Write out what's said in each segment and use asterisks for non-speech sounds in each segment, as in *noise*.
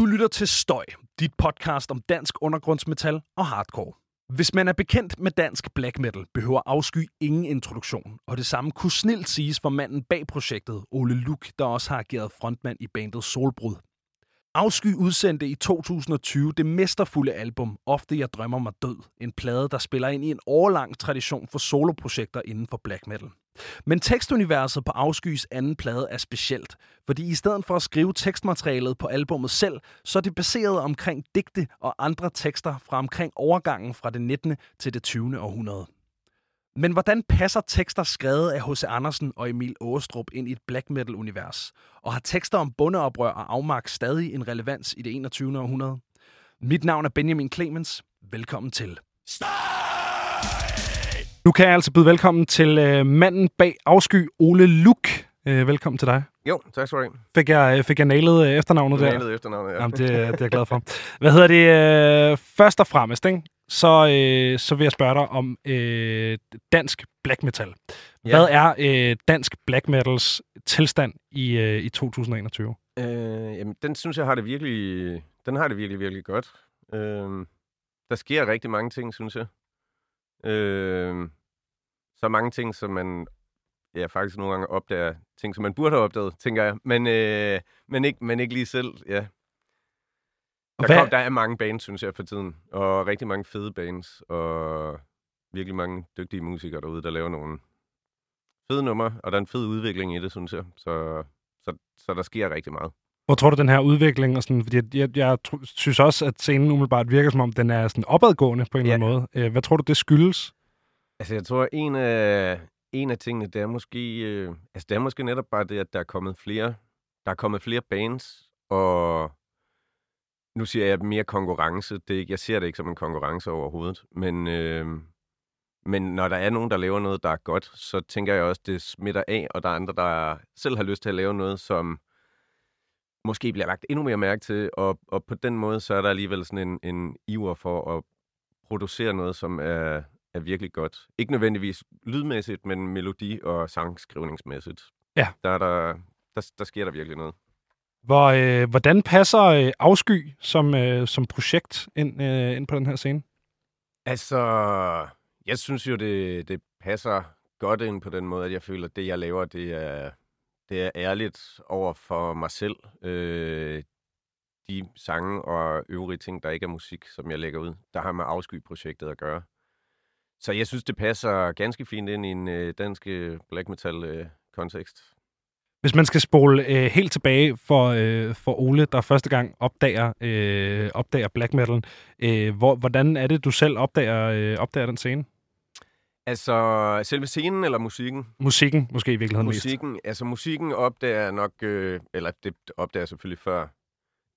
Du lytter til Støj, dit podcast om dansk undergrundsmetal og hardcore. Hvis man er bekendt med dansk black metal, behøver afsky ingen introduktion, og det samme kunne snilt siges for manden bag projektet, Ole Luk, der også har ageret frontmand i bandet Solbrud. Afsky udsendte i 2020 det mesterfulde album Ofte jeg drømmer mig død, en plade, der spiller ind i en årlang tradition for soloprojekter inden for black metal. Men tekstuniverset på Afskys anden plade er specielt, fordi i stedet for at skrive tekstmaterialet på albummet selv, så er det baseret omkring digte og andre tekster fra omkring overgangen fra det 19. til det 20. århundrede. Men hvordan passer tekster skrevet af H.C. Andersen og Emil Åstrup ind i et black metal-univers? Og har tekster om bondeoprør og afmark stadig en relevans i det 21. århundrede? Mit navn er Benjamin Clemens. Velkommen til. Stop! Nu kan jeg altså byde velkommen til øh, manden bag afsky, Ole Luk. Øh, velkommen til dig. Jo, tak skal du have. Fik jeg, øh, fik jeg nailet øh, efternavnet der? Nailet efternavnet, ja. Jamen, det, det er jeg glad for. Hvad hedder det? Øh, først og fremmest, ikke? Så, øh, så vil jeg spørge dig om øh, dansk black metal. Ja. Hvad er øh, dansk black metals tilstand i, øh, i 2021? Øh, jamen, den synes jeg har det virkelig, den har det virkelig, virkelig godt. Øh, der sker rigtig mange ting, synes jeg. Øh, så mange ting, som man ja, faktisk nogle gange opdager. Ting, som man burde have opdaget, tænker jeg. Men, øh, men, ikke, men ikke lige selv, ja. Der, kom, der er mange bands, synes jeg, for tiden. Og rigtig mange fede bands. Og virkelig mange dygtige musikere derude, der laver nogle fede numre. Og der er en fed udvikling i det, synes jeg. Så, så, så der sker rigtig meget. Hvor tror du, den her udvikling, og sådan, fordi jeg, jeg, jeg synes også, at scenen umiddelbart virker som om, den er sådan opadgående på en ja. eller anden måde. Øh, hvad tror du, det skyldes? Altså, jeg tror, en af, en af tingene, det er måske, øh, altså, det er måske netop bare det, at der er kommet flere, der er kommet flere bands, og nu siger jeg mere konkurrence. Det er ikke, jeg ser det ikke som en konkurrence overhovedet, men, øh, men når der er nogen, der laver noget, der er godt, så tænker jeg også, det smitter af, og der er andre, der selv har lyst til at lave noget, som måske bliver lagt endnu mere mærke til, og, og på den måde, så er der alligevel sådan en, en iver for at producere noget, som er, er virkelig godt. Ikke nødvendigvis lydmæssigt, men melodi- og sangskrivningsmæssigt. Ja. Der, er der, der, der sker der virkelig noget. Hvor, øh, hvordan passer øh, Afsky som, øh, som projekt ind, øh, ind på den her scene? Altså, jeg synes jo, det, det passer godt ind på den måde, at jeg føler, at det, jeg laver, det er, det er ærligt over for mig selv. Øh, de sange og øvrige ting, der ikke er musik, som jeg lægger ud, der har med Afsky-projektet at gøre. Så jeg synes, det passer ganske fint ind i en øh, dansk øh, black metal-kontekst. Øh, Hvis man skal spole øh, helt tilbage for, øh, for Ole, der første gang opdager, øh, opdager black metal, øh, hvor, hvordan er det, du selv opdager, øh, opdager den scene? Altså, selve scenen eller musikken? Musikken, måske i virkeligheden musikken, mest. Altså, musikken opdager nok, øh, eller det opdager selvfølgelig før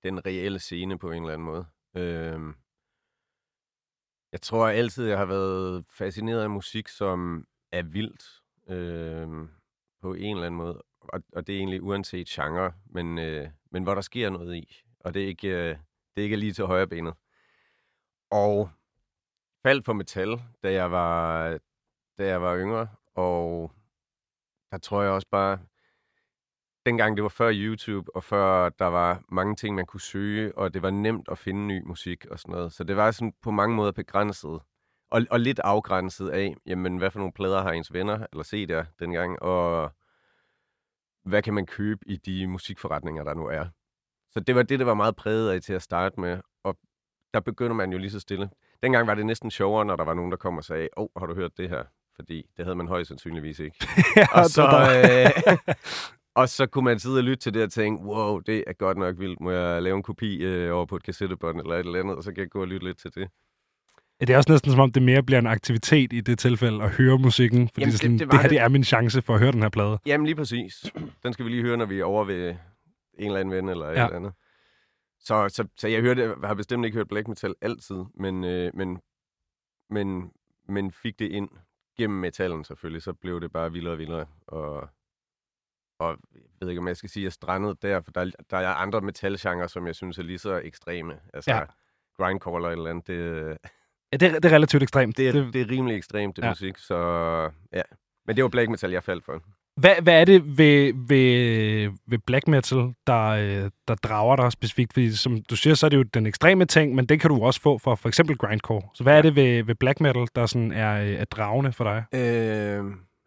den reelle scene på en eller anden måde. Øh, jeg tror altid, jeg har været fascineret af musik, som er vildt øh, på en eller anden måde. Og, og det er egentlig uanset genre, men, øh, men hvor der sker noget i. Og det er ikke, øh, det er ikke lige til højre benet. Og faldt for metal, da jeg var, da jeg var yngre. Og der tror jeg også bare, dengang det var før YouTube, og før der var mange ting, man kunne søge, og det var nemt at finde ny musik og sådan noget. Så det var sådan på mange måder begrænset, og, og lidt afgrænset af, jamen, hvad for nogle plader har ens venner, eller CD'er dengang, og hvad kan man købe i de musikforretninger, der nu er. Så det var det, det var meget præget af til at starte med, og der begynder man jo lige så stille. Dengang var det næsten sjovere, når der var nogen, der kom og sagde, åh, oh, har du hørt det her? Fordi det havde man højst sandsynligvis ikke. *laughs* ja, og så, øh, *laughs* og så kunne man sidde og lytte til det og tænke, wow, det er godt nok vildt. Må jeg lave en kopi øh, over på et kassettebånd eller et eller andet, og så kan jeg gå og lytte lidt til det. Ja, det er også næsten som om, det mere bliver en aktivitet i det tilfælde at høre musikken. Fordi Jamen, det, sådan, det, det, det her det. er min chance for at høre den her plade. Jamen lige præcis. Den skal vi lige høre, når vi er over ved en eller anden ven eller ja. et eller andet. Så, så, så jeg hørte, har bestemt ikke hørt black metal altid, men, øh, men, men, men fik det ind gennem metallen selvfølgelig, så blev det bare vildere og vildere. Og og jeg ved ikke, om jeg skal sige, at jeg strandet der, for der, der er andre metalgenre, som jeg synes er lige så ekstreme. Altså, ja. grindcore eller et eller andet, det... Ja, det er, det er relativt ekstremt. Det er, det, det er rimelig ekstremt, det ja. musik, så ja. Men det var black metal, jeg faldt for. Hvad, hvad er det ved, ved, ved black metal, der, øh, der drager dig specifikt? Fordi som du siger, så er det jo den ekstreme ting, men det kan du også få for for eksempel grindcore. Så hvad ja. er det ved, ved black metal, der sådan er, øh, er dragende for dig? Øh,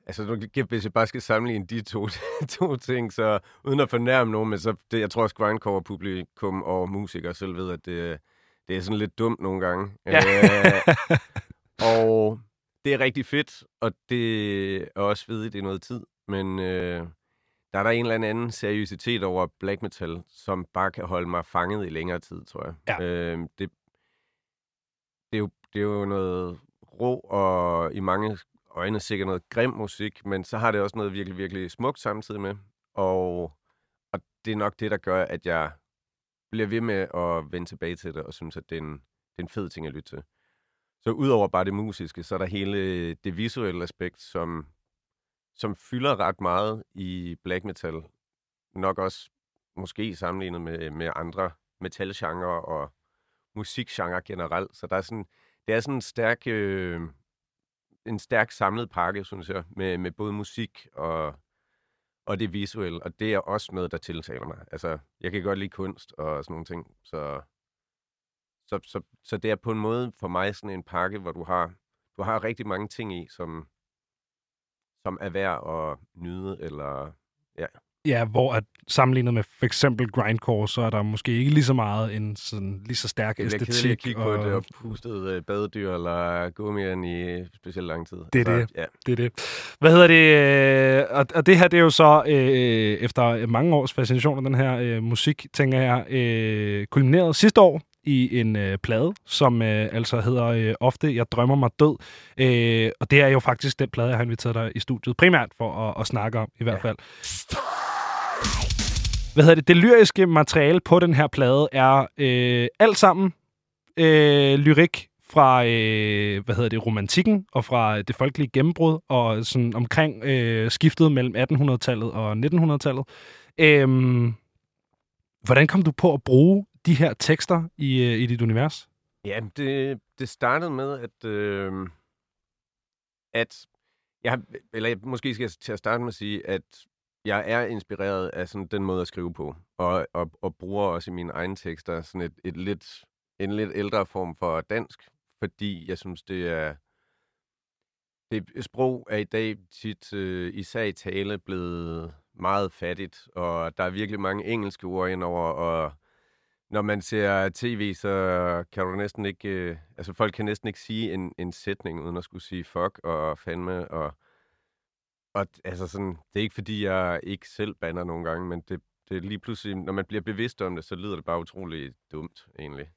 altså, nu, hvis jeg bare skal sammenligne de to, *laughs* to ting, så uden at fornærme nogen, men så det, jeg tror også grindcore-publikum og musikere selv ved, at det, det er sådan lidt dumt nogle gange. Ja. Øh, og det er rigtig fedt, og det er også ved, det er noget tid. Men øh, der er der en eller anden seriøsitet over black metal, som bare kan holde mig fanget i længere tid, tror jeg. Ja. Øh, det, det, er jo, det er jo noget rå og i mange øjne sikkert noget grim musik, men så har det også noget virkelig, virkelig smukt samtidig med. Og, og det er nok det, der gør, at jeg bliver ved med at vende tilbage til det, og synes, at det er en, det er en fed ting at lytte til. Så udover bare det musiske, så er der hele det visuelle aspekt, som, som fylder ret meget i black metal. Nok også måske sammenlignet med, med andre metalgenre og musikgenre generelt. Så der er sådan, det er sådan en stærk, øh, en stærk samlet pakke, synes jeg, med, med både musik og, og det visuelle. Og det er også noget, der tiltaler mig. Altså, jeg kan godt lide kunst og sådan nogle ting. Så så, så, så det er på en måde for mig sådan en pakke, hvor du har, du har rigtig mange ting i, som, som er værd at nyde, eller ja. Ja, hvor at sammenlignet med for eksempel grindcore, så er der måske ikke lige så meget en sådan lige så stærk æstetik. Det er at kigge og... på et oppustet uh, badedyr eller gummien i specielt lang tid. Det er så, det. Ja. det er det. Hvad hedder det? Øh, og, og det her, det er jo så øh, efter mange års fascination af den her øh, musik, tænker jeg, øh, kulmineret sidste år i en øh, plade, som øh, altså hedder øh, Ofte Jeg drømmer mig død. Øh, og det er jo faktisk den plade, jeg har inviteret dig i studiet, primært for at, at snakke om i hvert fald. Hvad hedder det? Det lyriske materiale på den her plade er øh, alt sammen øh, lyrik fra øh, hvad hedder det, romantikken og fra det folkelige gennembrud og sådan omkring øh, skiftet mellem 1800-tallet og 1900-tallet. Øh, hvordan kom du på at bruge de her tekster i, øh, i dit univers? Ja, det, det startede med, at, øh, at jeg, eller jeg, måske skal jeg til at starte med at sige, at jeg er inspireret af sådan den måde at skrive på, og, og, og bruger også i mine egne tekster sådan et, et lidt, en lidt ældre form for dansk, fordi jeg synes, det er det sprog er i dag tit, øh, især i tale, blevet meget fattigt, og der er virkelig mange engelske ord indover, og når man ser tv, så kan du næsten ikke... Øh, altså, folk kan næsten ikke sige en, en sætning, uden at skulle sige fuck og fandme. Og, og altså sådan, det er ikke, fordi jeg ikke selv banner nogle gange, men det, det er lige pludselig, når man bliver bevidst om det, så lyder det bare utroligt dumt, egentlig.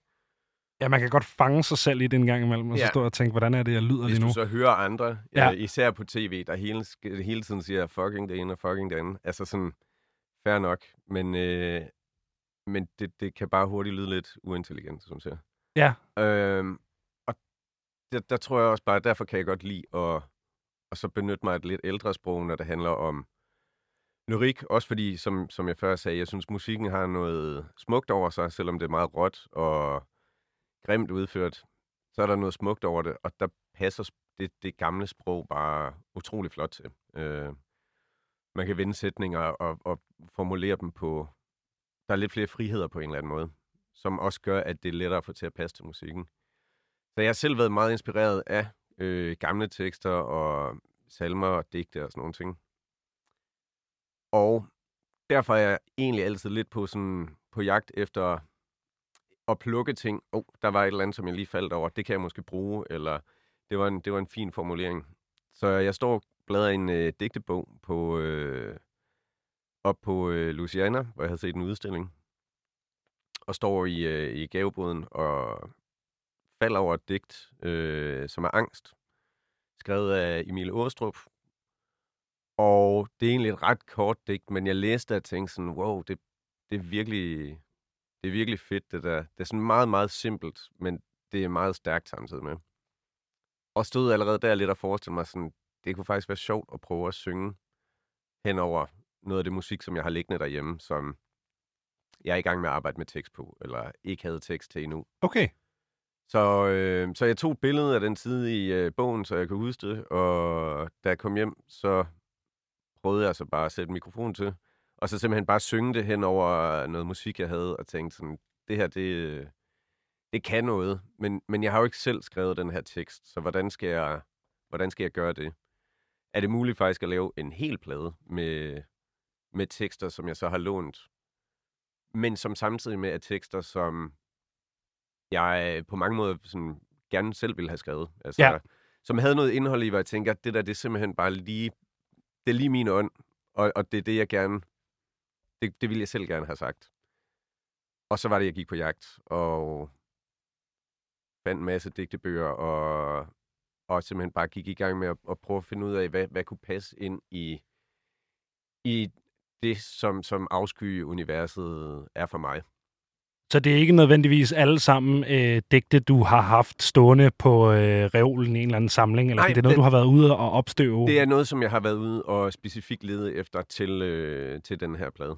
Ja, man kan godt fange sig selv i det en gang imellem, og ja. så stå og tænke, hvordan er det, jeg lyder Hvis lige nu? Hvis du så hører andre, ja. øh, især på tv, der hele, hele tiden siger fucking det ene og fucking det andet. Altså sådan, fair nok. Men, øh, men det, det kan bare hurtigt lyde lidt uintelligent, som siger. Ja. Øhm, og der, der tror jeg også bare, derfor kan jeg godt lide at, at så benytte mig af et lidt ældre sprog, når det handler om lyrik. Også fordi, som, som jeg før sagde, jeg synes, musikken har noget smukt over sig, selvom det er meget råt og grimt udført. Så er der noget smukt over det, og der passer det, det gamle sprog bare utrolig flot til. Øh, man kan vende sætninger og, og formulere dem på, der er lidt flere friheder på en eller anden måde, som også gør, at det er lettere at få til at passe til musikken. Så jeg har selv været meget inspireret af øh, gamle tekster og salmer og digte og sådan nogle ting. Og derfor er jeg egentlig altid lidt på, sådan, på jagt efter at plukke ting. Åh, oh, der var et eller andet, som jeg lige faldt over. Det kan jeg måske bruge, eller det var en, det var en fin formulering. Så jeg står og bladrer en øh, digtebog på, øh, op på øh, Louisiana, hvor jeg havde set en udstilling, og står i, øh, i gaveboden og falder over et digt, øh, som er Angst, skrevet af Emil Åstrup. Og det er egentlig et ret kort digt, men jeg læste og tænkte sådan, wow, det, det er virkelig, det er virkelig fedt, det der. Det er sådan meget, meget simpelt, men det er meget stærkt samtidig med. Og stod allerede der lidt og forestille mig sådan, det kunne faktisk være sjovt at prøve at synge hen over noget af det musik, som jeg har liggende derhjemme, som jeg er i gang med at arbejde med tekst på, eller ikke havde tekst til endnu. Okay. Så, øh, så jeg tog et billede af den side i øh, bogen, så jeg kunne huske det, og da jeg kom hjem, så prøvede jeg så bare at sætte mikrofon til, og så simpelthen bare synge det hen over noget musik, jeg havde, og tænkte sådan, det her, det, det kan noget, men, men jeg har jo ikke selv skrevet den her tekst, så hvordan skal jeg, hvordan skal jeg gøre det? Er det muligt faktisk at lave en hel plade med, med tekster, som jeg så har lånt, men som samtidig med er tekster, som jeg på mange måder sådan, gerne selv ville have skrevet. Altså, Ja. Som havde noget indhold i, hvor jeg tænker, at det der, det er simpelthen bare lige, det er lige min ånd, og, og det er det, jeg gerne, det, det ville jeg selv gerne have sagt. Og så var det, jeg gik på jagt, og fandt en masse digtebøger, og, og simpelthen bare gik i gang med at, at prøve at finde ud af, hvad, hvad kunne passe ind i, i det, som, som afsky-universet er for mig. Så det er ikke nødvendigvis alle sammen øh, digte, du har haft stående på øh, reolen i en eller anden samling, eller Nej, det er noget, det- du har været ude og opstøve? Det er noget, som jeg har været ude og specifikt lede efter til, øh, til den her plade.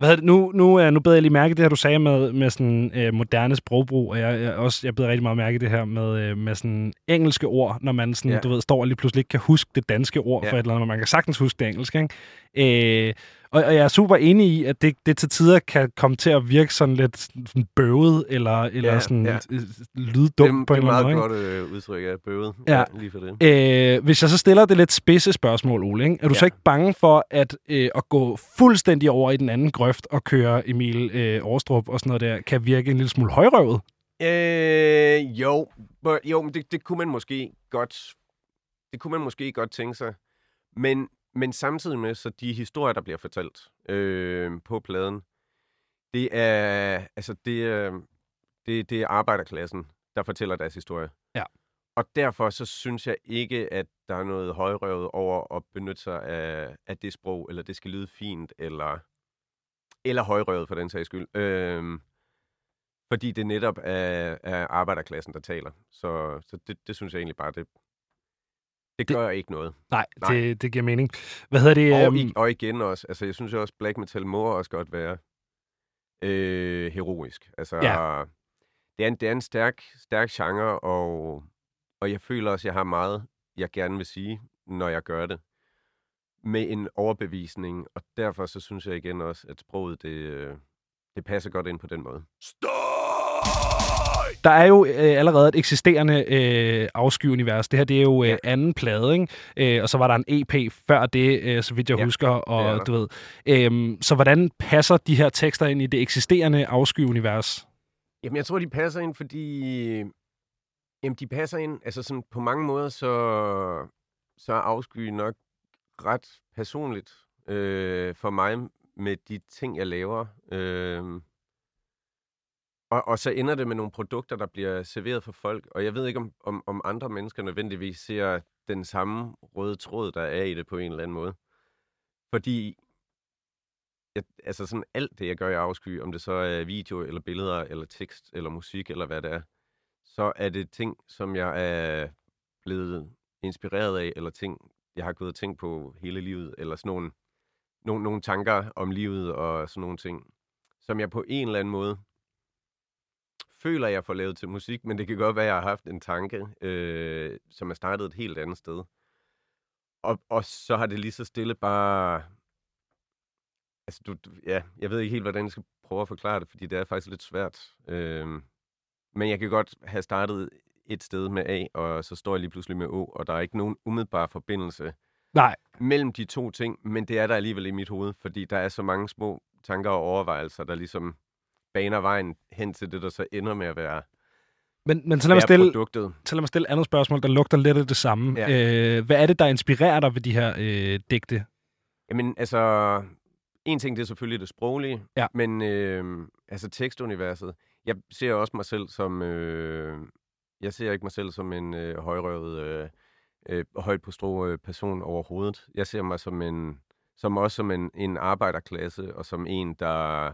Hvad det? Nu, nu, øh, nu beder jeg lige mærke det her, du sagde med, med sådan øh, moderne sprogbrug, og jeg, jeg, også, jeg beder rigtig meget mærke det her med, øh, med sådan engelske ord, når man sådan, ja. Du ved, står og lige pludselig ikke kan huske det danske ord ja. for et eller andet, men man kan sagtens huske det engelske, ikke? Øh, og, og jeg er super enig i, at det, det til tider kan komme til at virke sådan lidt sådan bøvet, eller, eller Ja, sådan ja. øh, lyddumt det, på det en er eller meget anden måde. ikke? godt øh, udtryk af bøvet. Ja. lige for det. Øh, hvis jeg så stiller det lidt spidse spørgsmål, Ole, ikke? er du ja. så Ja. ikke bange for at, øh, at gå fuldstændig over i den anden grøft og køre Emil øh, Årstrup og sådan noget der, kan virke en lille smule højrøvet? Øh, jo, jo, men det, det kunne man måske godt, det kunne man måske godt tænke sig. Men, men samtidig med, så de historier, der bliver fortalt øh, på pladen, det er, altså det er, det, det er arbejderklassen, der fortæller deres historie. Ja. Og derfor så synes jeg ikke, at der er noget højrøvet over at benytte sig af, af det sprog, eller det skal lyde fint, eller, eller højrøvet for den sags skyld. Øh, fordi det netop er, er arbejderklassen, der taler. Så, så det, det synes jeg egentlig bare, det, det Det- gør ikke noget. Nej, Nej. Det, det giver mening. Hvad hedder det? Og, i, og igen også, altså jeg synes også, black metal må også godt være øh, heroisk. Altså, Ja. det, er en, det er en stærk, stærk genre, og, og jeg føler også, jeg har meget, jeg gerne vil sige, når jeg gør det. Med en overbevisning, og derfor så synes jeg igen også, at sproget, det, øh, det passer godt ind på den måde. Der er jo øh, allerede et eksisterende øh, afsky-univers. Det her, det er jo øh, Ja. anden plade, ikke? Øh, og så var der en EP før det, øh, så vidt jeg Ja, husker. er Og der. du ved, øh, så hvordan passer de her tekster ind i det eksisterende afsky-univers? Jamen, jeg tror, de passer ind, fordi... Jamen, de passer ind, altså sådan på mange måder, så, så er afsky nok ret personligt øh, for mig med de ting, jeg laver. Øh, og, og så ender det med nogle produkter, der bliver serveret for folk, og jeg ved ikke, om, om, om andre mennesker nødvendigvis ser den samme røde tråd, der er i det på en eller anden måde. Fordi jeg, altså sådan alt det, jeg gør i afsky, om det så er video, eller billeder, eller tekst, eller musik, eller hvad det er, så er det ting, som jeg er blevet inspireret af, eller ting, jeg har gået og tænkt på hele livet, eller sådan nogle, nogle, nogle tanker om livet og sådan nogle ting, som jeg på en eller anden måde føler, jeg får lavet til musik, men det kan godt være, at jeg har haft en tanke, øh, som er startet et helt andet sted. Og, og så har det lige så stille bare... Altså, du, ja, jeg ved ikke helt, hvordan jeg skal prøve at forklare det, fordi det er faktisk lidt svært. Øh, men jeg kan godt have startet et sted med A, og så står jeg lige pludselig med O, og der er ikke nogen umiddelbar forbindelse Nej, mellem de to ting, men det er der alligevel i mit hoved, fordi der er så mange små tanker og overvejelser, der ligesom baner vejen hen til det, der så ender med at være, men, men så lad mig stille, produktet. så lad mig stille et andet spørgsmål, der lugter lidt af det samme. Ja. Øh, hvad er det, der inspirerer dig ved de her øh, digte? Jamen, altså, en ting, det er selvfølgelig det sproglige, Ja. men øh, altså tekstuniverset, jeg ser også mig selv som, øh, jeg ser ikke mig selv som en øh, højrøvet, øh, øh, højt på strå øh, person overhovedet. Jeg ser mig som en, som også som en, en arbejderklasse, og som en, der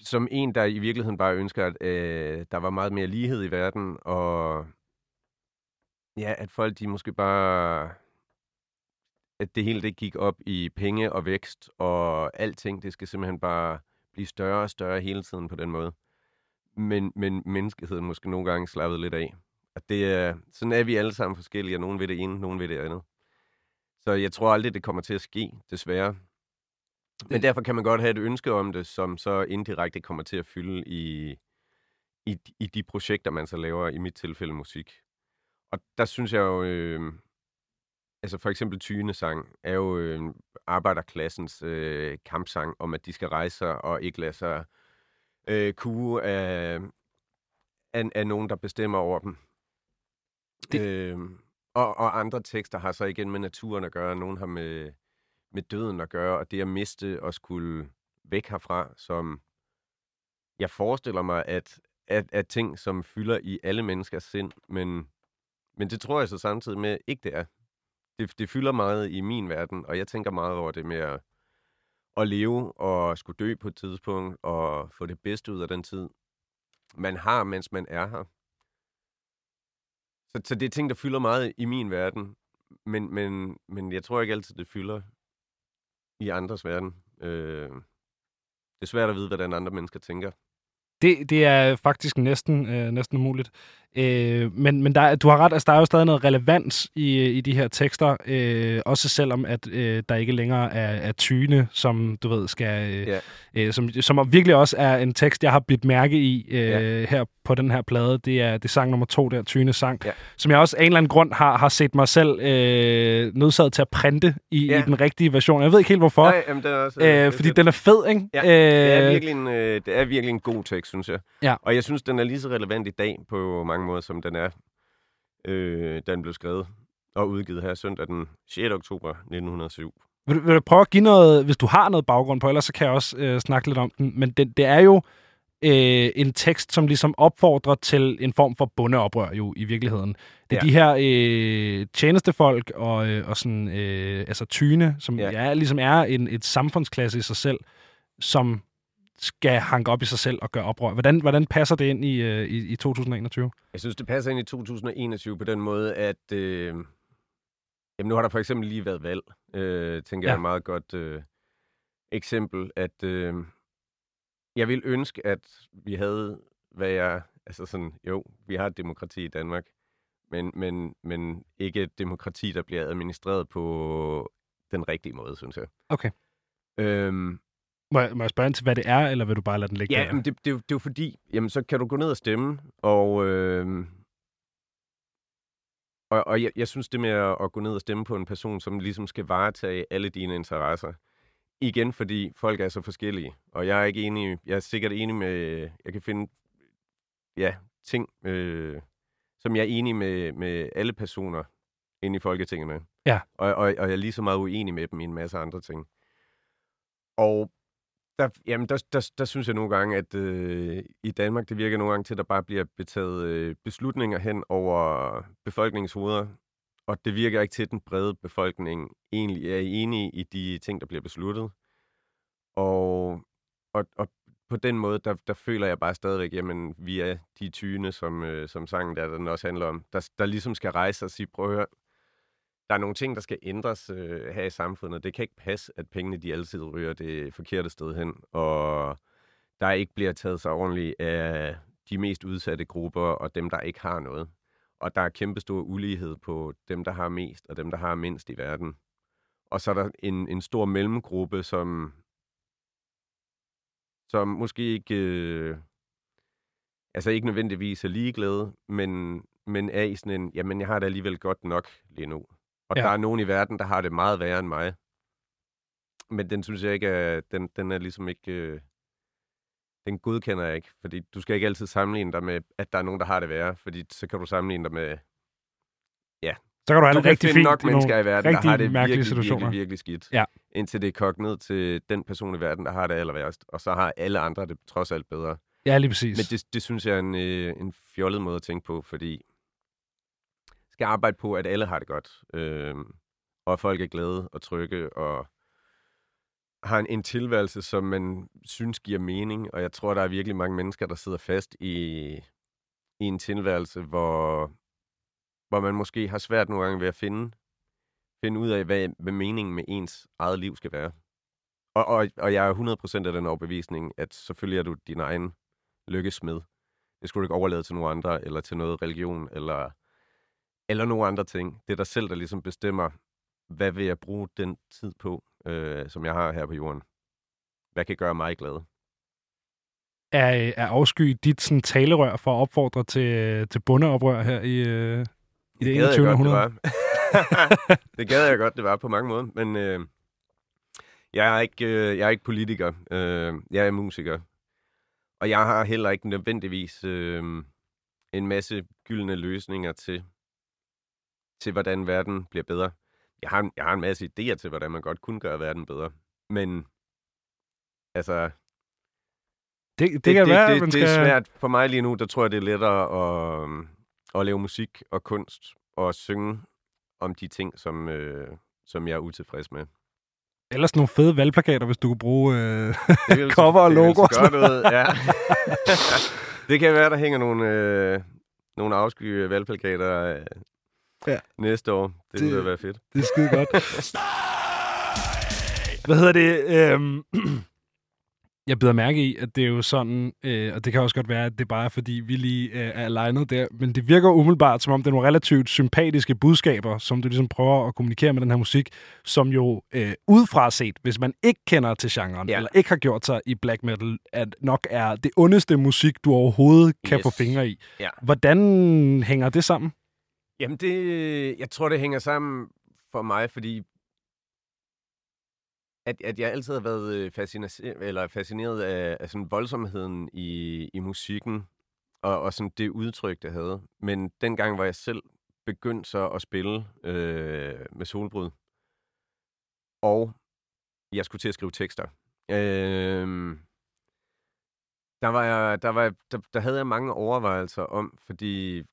som en, der i virkeligheden bare ønsker, at øh, der var meget mere lighed i verden, og ja, at folk de måske bare at det hele det gik op i penge og vækst, og alting, det skal simpelthen bare blive større og større hele tiden på den måde. Men, men menneskeheden måske nogle gange slappede lidt af. Og det er, sådan er vi alle sammen forskellige, og nogen ved det ene, nogen ved det andet. Så jeg tror aldrig, det kommer til at ske, desværre. Men derfor kan man godt have et ønske om det, som så indirekte kommer til at fylde i, i, i de projekter, man så laver, i mit tilfælde musik. Og der synes jeg jo, øh, altså for eksempel Tyne-sang er jo øh, arbejderklassens øh, kampsang om, at de skal rejse sig og ikke lade sig øh, kue af, af, af nogen, der bestemmer over dem. Det... Øh, og, og andre tekster har så igen med naturen at gøre, nogen har med, med døden at gøre, og det at miste og skulle væk herfra, som jeg forestiller mig, at, at, at ting, som fylder i alle menneskers sind, men, men det tror jeg så samtidig med ikke det er. Det, det fylder meget i min verden, og jeg tænker meget over det med at, at leve og skulle dø på et tidspunkt, og få det bedste ud af den tid, man har, mens man er her. Så, så det er ting, der fylder meget i min verden, men, men, men jeg tror ikke altid, det fylder i andres verden. Øh, det er svært at vide, hvordan andre mennesker tænker. Det, det er faktisk næsten, øh, næsten umuligt. Øh, men men der, du har ret, altså der er jo stadig noget relevans i, i de her tekster, øh, også selvom at øh, der ikke længere er, er tyne, som du ved skal, øh, yeah. øh, som, som virkelig også er en tekst, jeg har bidt mærke i øh, yeah. her på den her plade. Det er, det er sang nummer to der, Tyne sang, yeah. som jeg også af en eller anden grund har, har set mig selv øh, nødsaget til at printe i, yeah. i den rigtige version. Jeg ved ikke helt hvorfor, Nej, jamen, det er også, øh, fordi den er fed, ikke? Ja, det, er virkelig en, øh, det er virkelig en god tekst, synes jeg. Ja. Og jeg synes, den er lige så relevant i dag på mange måder, som den er, øh, da den blev skrevet og udgivet her søndag den 6. oktober 1907. Vil du, vil du prøve at give noget, hvis du har noget baggrund på, ellers så kan jeg også øh, snakke lidt om den. Men det, det er jo øh, en tekst, som ligesom opfordrer til en form for bundeoprør jo i virkeligheden. Det er ja. de her øh, tjenestefolk og, øh, og sådan, øh, altså tyne, som ja. Ja, ligesom er en, et samfundsklasse i sig selv, som skal hanke op i sig selv og gøre oprør. Hvordan, hvordan passer det ind i, øh, i, i 2021? Jeg synes, det passer ind i 2021 på den måde, at øh, jamen, nu har der for eksempel lige været valg, øh, tænker ja. jeg er et meget godt øh, eksempel, at øh, jeg vil ønske, at vi havde, hvad jeg, altså sådan, jo, vi har et demokrati i Danmark, men, men, men ikke et demokrati, der bliver administreret på den rigtige måde, synes jeg. Okay. Øhm, må, jeg, må jeg spørge ind til, hvad det er, eller vil du bare lade den ligge Ja, der? men det, det, det er jo fordi, jamen så kan du gå ned og stemme, og, øh, og, og jeg, jeg synes det med at, at gå ned og stemme på en person, som ligesom skal varetage alle dine interesser, igen fordi folk er så forskellige, og jeg er ikke enig, jeg er sikkert enig med, jeg kan finde, ja, ting, øh, som jeg er enig med, med alle personer inde i Folketinget med. Ja. Og, og, og jeg er lige så meget uenig med dem i en masse andre ting. Og der, jamen, der, der, der synes jeg nogle gange, at øh, i Danmark, det virker nogle gange til, at der bare bliver betaget øh, beslutninger hen over befolkningens hoveder, og det virker ikke til, at den brede befolkning egentlig er enige i de ting, der bliver besluttet. Og, og, og på den måde, der, der føler jeg bare stadigvæk, jamen, vi er de tyne, som, øh, som sangen der, den også handler om, der, der ligesom skal rejse og sige, prøv at høre, der er nogle ting, der skal ændres øh, her i samfundet. Det kan ikke passe, at pengene de altid ryger det forkerte sted hen, og der ikke bliver taget sig ordentligt af de mest udsatte grupper og dem, der ikke har noget. Og der er kæmpestor ulighed på dem, der har mest og dem, der har mindst i verden. Og så er der en, en stor mellemgruppe, som, som måske ikke, øh, altså ikke nødvendigvis er ligeglade, men, men er i sådan en, jamen jeg har det alligevel godt nok lige nu. Og ja. der er nogen i verden, der har det meget værre end mig. Men den synes jeg ikke er, den, den er ligesom ikke, øh, den godkender jeg ikke. Fordi du skal ikke altid sammenligne dig med, at der er nogen, der har det værre. Fordi så kan du sammenligne dig med, ja. Så kan du have det rigtig fint nok mennesker i verden, der har det virkelig, situationer. virkelig, virkelig skidt. Ja. Indtil det er kogt ned til den person i verden, der har det aller værst. Og så har alle andre det trods alt bedre. Ja, lige præcis. Men det, det synes jeg er en, øh, en fjollet måde at tænke på, fordi skal arbejde på, at alle har det godt. Øh, og at folk er glade og trygge og har en, en tilværelse, som man synes giver mening. Og jeg tror, der er virkelig mange mennesker, der sidder fast i, i en tilværelse, hvor, hvor man måske har svært nogle gange ved at finde, finde ud af, hvad, hvad meningen med ens eget liv skal være. Og, og, og jeg er 100% af den overbevisning, at selvfølgelig er du din egen lykkesmed. Det skulle du ikke overlade til nogen andre, eller til noget religion, eller eller nogle andre ting. Det er dig selv, der ligesom bestemmer, hvad vil jeg bruge den tid på, øh, som jeg har her på jorden? Hvad kan gøre mig glad? Er, er afsky dit sådan, talerør for at opfordre til, til bundeoprør her i, øh, i det, gad 21. jeg godt, det århundrede? var. *laughs* det gad jeg godt, det var på mange måder. Men øh, jeg, er ikke, øh, jeg er ikke politiker. Øh, jeg er musiker. Og jeg har heller ikke nødvendigvis øh, en masse gyldne løsninger til, til, hvordan verden bliver bedre. Jeg har, jeg har en masse idéer til, hvordan man godt kunne gøre verden bedre. Men altså, Det, det, det, kan det, være, det, man det skal... er svært. For mig lige nu, der tror jeg, det er lettere at, øhm, at lave musik og kunst og synge om de ting, som, øh, som jeg er utilfreds med. Ellers nogle fede valgplakater, hvis du kunne bruge... Øh... Det Cover og det logo og gøre sådan noget, ja. *laughs* *laughs* det kan være, der hænger nogle, øh, nogle afsky valgplakater øh, Ja. næste år. Det, det Det- ville være fedt. Det er skide godt. *laughs* Hvad hedder det? Øhm, *clears throat* jeg bider mærke i, at det er jo sådan, øh, og det kan også godt være, at det bare er, fordi vi lige øh, er alignet der, men det virker umiddelbart, som om det er nogle relativt sympatiske budskaber, som du ligesom prøver at kommunikere med den her musik, som jo øh, udefra set, hvis man ikke kender til genren, Ja. eller ikke har gjort sig i black metal, at nok er det ondeste musik, du overhovedet kan Yes. få fingre i. Ja. Hvordan hænger det sammen? Jamen, det, øh, jeg tror, det hænger sammen for mig, fordi at, at jeg altid har været øh, fascineret, eller fascineret af, af sådan voldsomheden i, i musikken, og, og sådan det udtryk, det havde. Men dengang var jeg selv begyndt så at spille øh, med solbrud, og jeg skulle til at skrive tekster. Øh, der, var jeg, der, var jeg, der, der havde jeg mange overvejelser om, fordi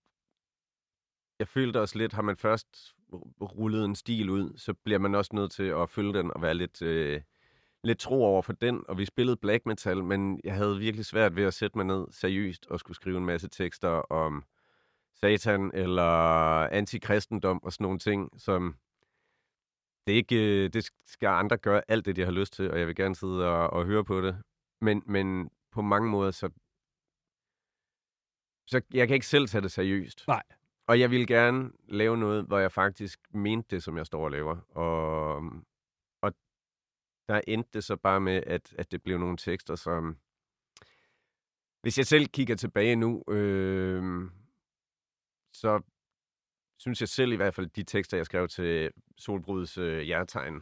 jeg følte også lidt, har man først rullet en stil ud, så bliver man også nødt til at følge den og være lidt, øh, lidt tro over for den. Og vi spillede black metal, men jeg havde virkelig svært ved at sætte mig ned seriøst og skulle skrive en masse tekster om satan eller antikristendom og sådan nogle ting, som det er ikke, øh, det skal andre gøre alt det, de har lyst til, og jeg vil gerne sidde og, og høre på det. Men, men på mange måder, så, så jeg kan ikke selv tage det seriøst. Nej. Og jeg ville gerne lave noget, hvor jeg faktisk mente det, som jeg står og laver. Og, og der endte det så bare med, at, at det blev nogle tekster, som... Hvis jeg selv kigger tilbage nu, øh, så synes jeg selv i hvert fald, de tekster, jeg skrev til Solbruds øh, hjertegn,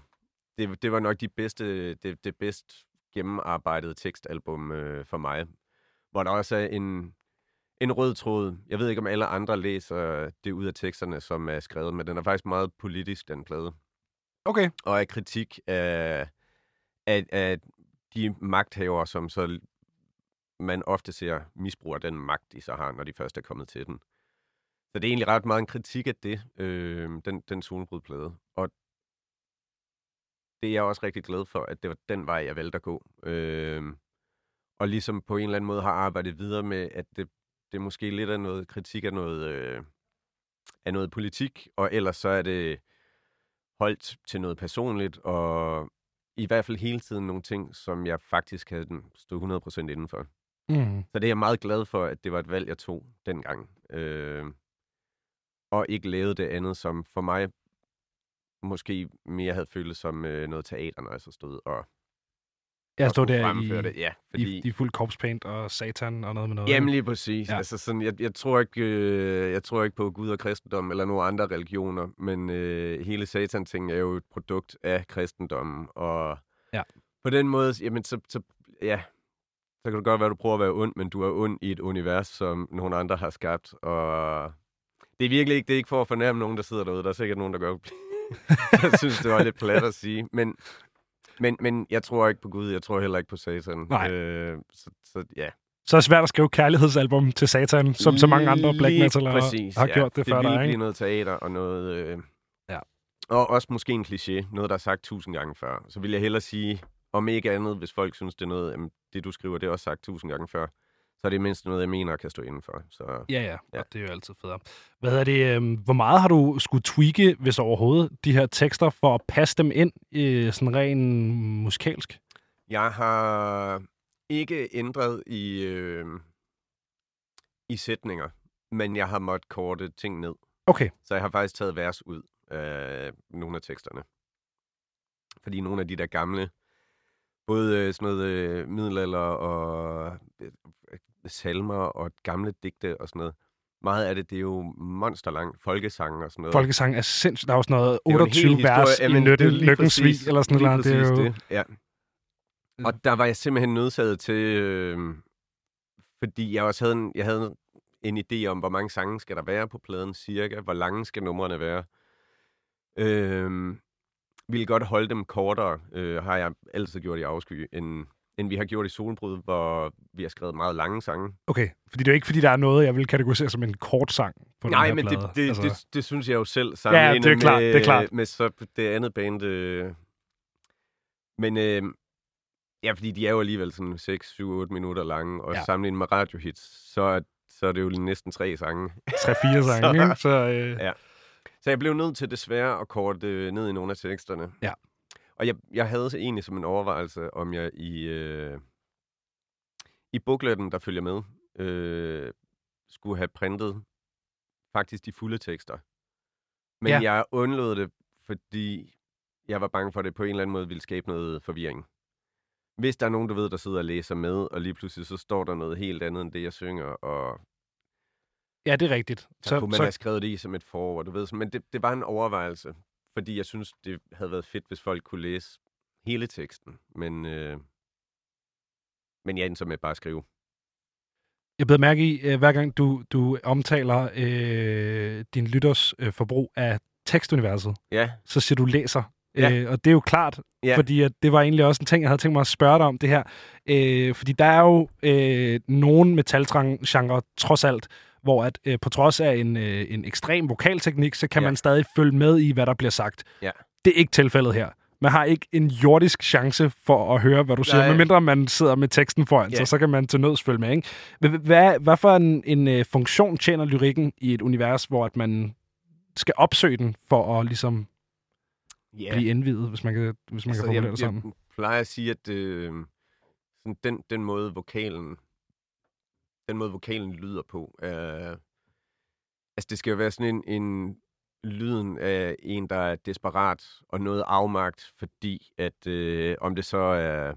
det, det var nok de bedste, det, det bedst gennemarbejdede tekstalbum øh, for mig. Hvor der også er en, en rød tråd. Jeg ved ikke, om alle andre læser det ud af teksterne, som er skrevet, men den er faktisk meget politisk, den plade. Okay. Og er kritik af, af, af de magthavere, som så man ofte ser misbruger den magt, de så har, når de først er kommet til den. Så det er egentlig ret meget en kritik af det, øh, den, den solbrudplade. Og det er jeg også rigtig glad for, at det var den vej, jeg valgte at gå. Øh, og ligesom på en eller anden måde har arbejdet videre med, at det, det måske lidt er noget kritik af noget, øh, af noget politik, og ellers så er det holdt til noget personligt, og i hvert fald hele tiden nogle ting, som jeg faktisk havde den stå 100% indenfor. Mm. Så det er jeg meget glad for, at det var et valg, jeg tog dengang. Øh, og ikke lavede det andet, som for mig måske mere havde følt som øh, noget teater, når jeg så stod og, Jeg skulle der i, det. Ja, fordi... i, i fuld korpspaint og satan og noget med noget. Jamen lige præcis. Ja. Altså sådan, jeg, jeg, tror ikke, øh, jeg tror ikke på Gud og kristendom eller nogle andre religioner, men øh, hele satan-ting er jo et produkt af kristendommen, og Ja. på den måde, jamen så, så, ja, så kan du godt være, at du prøver at være ond, men du er ond i et univers, som nogle andre har skabt, og det er virkelig ikke, det er ikke for at fornærme nogen, der sidder derude. Der er sikkert nogen, der gør jeg *laughs* synes, det var lidt plat at sige, men, men, men jeg tror ikke på Gud, jeg tror heller ikke på satan. Nej. Øh, så, så ja, Så er det svært at skrive kærlighedsalbum til satan, som så mange andre black Lige metal har, ja. gjort det, det før dig. blive Ikke? noget teater og noget... Øh, Ja. Og også måske en kliché, noget, der er sagt tusind gange før. Så vil jeg hellere sige, om ikke andet, hvis folk synes, det er noget, jamen, det du skriver, det er også sagt tusind gange før, så er det mindst noget, jeg mener, kan stå indenfor. Så Ja, ja, Ja. og det er jo altid federe. Hvad er det, øhm, hvor meget har du skulle tweake, hvis overhovedet, de her tekster, for at passe dem ind i sådan ren musikalsk? jeg har ikke ændret i, øh, i sætninger, men jeg har måttet korte ting ned. Okay, Så jeg har faktisk taget vers ud. af nogle af teksterne. Fordi nogle af de der gamle, både øh, sådan noget øh, middelalder og øh, salmer og gamle digte og sådan noget, meget af det, det er jo monsterlang folkesang og sådan noget. Folkesang er sindssygt. Der er jo sådan noget Det er jo en 28 hel vers i Jamen, det er Lykken, lige Lykkens Svig, præcis- eller sådan noget. Det er jo... det, ja. Og der var jeg simpelthen nødsaget til, øh, fordi jeg også havde en, jeg havde en idé om, hvor mange sange skal der være på pladen cirka, hvor lange skal numrene være. Øh, ville godt holde dem kortere, øh, har jeg altid gjort i afsky, end, end vi har gjort i Solbrud, hvor vi har skrevet meget lange sange. Okay, fordi det er jo ikke, fordi der er noget, jeg vil kategorisere som en kort sang på den Nej, her men det, plade. det, altså, det, det synes jeg jo selv Ja, ja, sammenlignet det er klart, med, det er klart. med så det andet band. Øh. Men øh, ja, fordi de er jo alligevel sådan 6, 7, 8 minutter lange, og Ja. ja. sammenlignet med radiohits, så så er det jo næsten tre sange. 3-4 *laughs* sange, ikke? Så, øh, Ja. Så jeg blev nødt til desværre at korte øh, ned i nogle af teksterne. Ja. Og jeg, jeg havde så egentlig som en overvejelse, om jeg i, øh, i bookletten, der følger med, øh, skulle have printet faktisk de fulde tekster. Men ja. jeg undlod det, fordi jeg var bange for, at det på en eller anden måde ville skabe noget forvirring. Hvis der er nogen, du ved, der sidder og læser med, og lige pludselig så står der noget helt andet end det, jeg synger, og ja, det er rigtigt. så, så kunne man så, have skrevet det i som et forord, du ved. Men det, det var en overvejelse, fordi jeg synes, det havde været fedt, hvis folk kunne læse hele teksten. Men, øh, men jeg endte så med bare at skrive. Jeg blev mærke i, øh, hver gang du, du omtaler øh, din lytters øh, forbrug af tekstuniverset, Ja, så siger du læser. Ja. Øh, og det er jo klart, Ja. fordi at det var egentlig også en ting, jeg havde tænkt mig at spørge dig om det her. Øh, fordi der er jo øh, nogle metalgenre, trods alt, hvor at øh, på trods af en, øh, en ekstrem vokalteknik, så kan Ja. man stadig følge med i, hvad der bliver sagt. Ja. Det er ikke tilfældet her. Man har ikke en jordisk chance for at høre, hvad du siger, Nej. medmindre man sidder med teksten foran Ja. sig, så kan man til nøds følge med. Ikke? Hvad, hvad, for en, en øh, funktion tjener lyrikken i et univers, hvor at man skal opsøge den for at ligesom ja. blive indvidet, hvis man kan, hvis man kan formulere jeg, det sådan? jeg plejer at sige, at øh, sådan den, den måde vokalen den måde vokalen lyder på, Øh, altså det skal jo være sådan en, en lyden af en, der er desperat og noget afmagt, fordi at øh, om det så er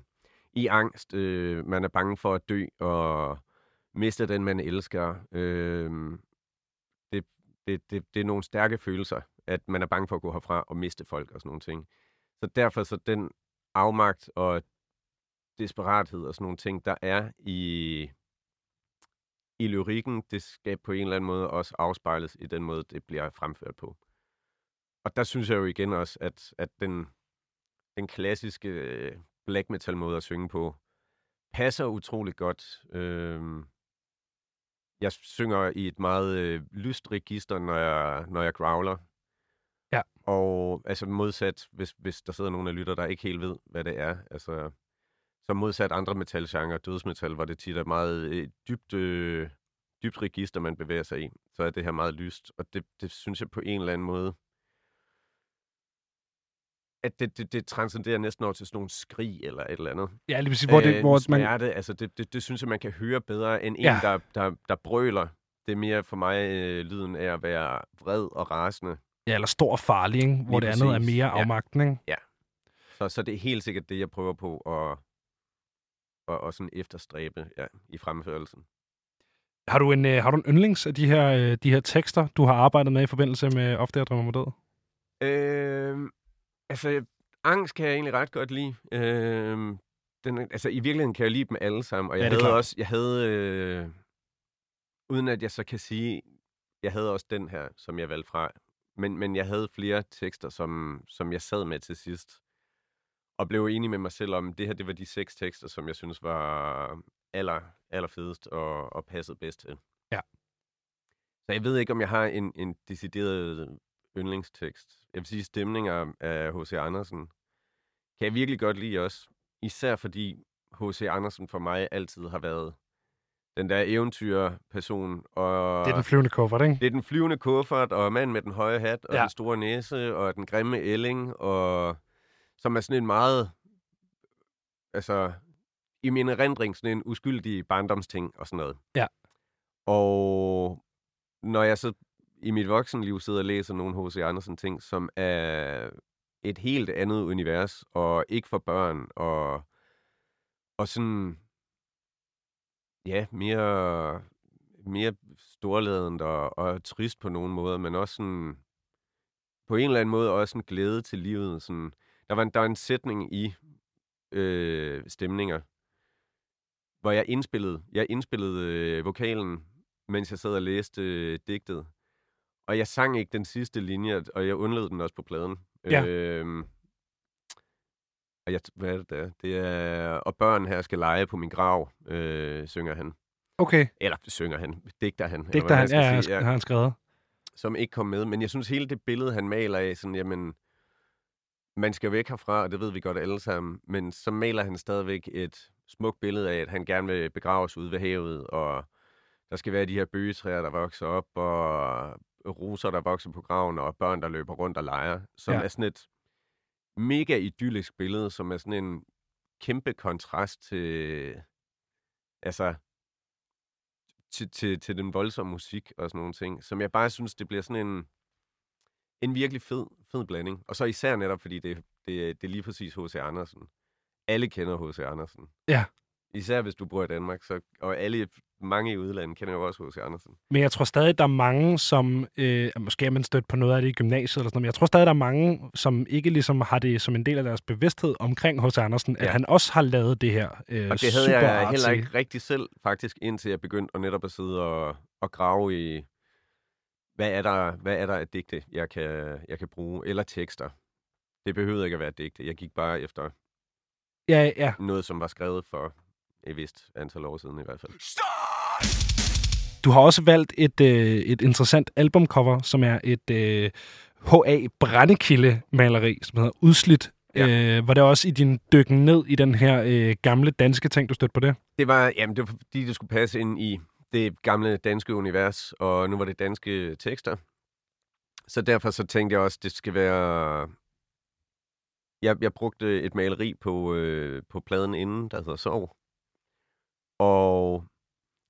i angst, øh, man er bange for at dø og miste den, man elsker. Øh, det, det, det, det er nogle stærke følelser, at man er bange for at gå herfra og miste folk og sådan nogle ting. Så derfor så den afmagt og desperathed og sådan nogle ting, der er i, i lyrikken, det skal på en eller anden måde også afspejles i den måde, det bliver fremført på. Og der synes jeg jo igen også, at, at den, den klassiske øh, black metal måde at synge på, passer utrolig godt. Øhm, jeg synger i et meget øh, lyst register, når jeg, når jeg growler. Ja. Og altså modsat, hvis, hvis der sidder nogen af lytter, der ikke helt ved, hvad det er. Altså, så modsat andre metalgenre, dødsmetal, hvor det tit er meget øh, dybt, øh, dybt register, man bevæger sig i, så er det her meget lyst. Og det, det synes jeg på en eller anden måde, at det, det, det transcenderer næsten over til sådan nogle skrig eller et eller andet. Ja, lige præcis, hvor, det, Øh, hvor man... smerte, altså det, det, det synes jeg, man kan høre bedre end en, Ja. der, der, der brøler. Det er mere for mig øh, lyden af at være vred og rasende. Ja, eller stor og farlig, ikke? hvor det Lige andet er præcis, mere ja. afmagten. Ikke? Så, så det er helt sikkert det, jeg prøver på at, at, at sådan efterstræbe ja, i fremførelsen. Har du en, øh, har du en yndlings af de her, øh, de her tekster, du har arbejdet med i forbindelse med Ofte jeg drømmer mig død? Øh, altså, angst kan jeg egentlig ret godt lide. Øh, den, altså, i virkeligheden kan jeg lide dem alle sammen. Og jeg Ja, havde klart. også, jeg havde, øh, uden at jeg så kan sige, jeg havde også den her, som jeg valgte fra. Men, men jeg havde flere tekster, som, som jeg sad med til sidst. Og blev enig med mig selv om, det her det var de seks tekster, som jeg synes var aller, aller fedest og, og passede bedst til. Ja. Så jeg ved ikke, om jeg har en, en decideret yndlingstekst. Jeg vil sige, stemninger af H.C. Andersen kan jeg virkelig godt lide også. Især fordi H.C. Andersen for mig altid har været den der eventyrperson. Og Det er den flyvende kuffert, ikke? det er den flyvende kuffert, og manden med den høje hat, og ja. den store næse, og den grimme ælling, og som er sådan en meget, altså, i min erindring, sådan en uskyldig barndomsting og sådan noget. Ja. Og når jeg så i mit voksenliv sidder og læser nogle H.C. Andersen ting, som er et helt andet univers, og ikke for børn, og, og sådan, ja, mere, mere storladent og, og trist på nogle måder, men også sådan, på en eller anden måde også en glæde til livet. Sådan, der, var en, der var en sætning i øh, stemninger, hvor jeg indspillede, jeg indspillede øh, vokalen, mens jeg sad og læste øh, digtet. Og jeg sang ikke den sidste linje, og jeg undlod den også på pladen. Ja. Øhm, og jeg, hvad er det der? Det er, og børn her skal lege på min grav, øh, synger han. Okay. Eller synger han, digter han. Digter han, man ja, ja, sige, har han skrevet. Som ikke kom med. Men jeg synes, hele det billede, han maler af, sådan, jamen, man skal væk herfra, og det ved vi godt alle sammen, men så maler han stadigvæk et smukt billede af, at han gerne vil begraves ude ved havet, og der skal være de her bøgetræer, der vokser op, og roser, der vokser på graven, og børn, der løber rundt og leger, som Ja. er sådan et mega idyllisk billede, som er sådan en kæmpe kontrast til, altså, til, til, til den voldsomme musik og sådan nogle ting, som jeg bare synes, det bliver sådan en, en virkelig fed, fed blanding. Og så især netop, fordi det, det, det er lige præcis H.C. Andersen. Alle kender H.C. Andersen. Ja. Især hvis du bor i Danmark, så, og alle, mange i udlandet kender jo også H.C. Andersen. Men jeg tror stadig, der er mange, som... Øh, måske er man stødt på noget af det i gymnasiet eller sådan noget, men jeg tror stadig, der er mange, som ikke ligesom har det som en del af deres bevidsthed omkring H.C. Andersen, ja. at han også har lavet det her øh, Og det havde jeg heller ikke rigtig selv, faktisk, indtil jeg begyndte at netop at sidde og, og grave i, hvad er der, hvad er der af digte, jeg kan, jeg kan bruge, eller tekster. Det behøvede ikke at være digte. Jeg gik bare efter Ja, ja. noget, som var skrevet for et vist antal år siden i hvert fald. Du har også valgt et, øh, et interessant albumcover, som er et øh, H.A. Brændekilde-maleri, som hedder Udslidt. Ja. Ja. Øh, var det også i din dykken ned i den her øh, gamle danske ting, du stødte på det? Det var, jamen, det var fordi, det skulle passe ind i det gamle danske univers, og nu var det danske tekster. Så derfor så tænkte jeg også, det skal være... Jeg, jeg brugte et maleri på, øh, på pladen inden, der hedder Sov. Og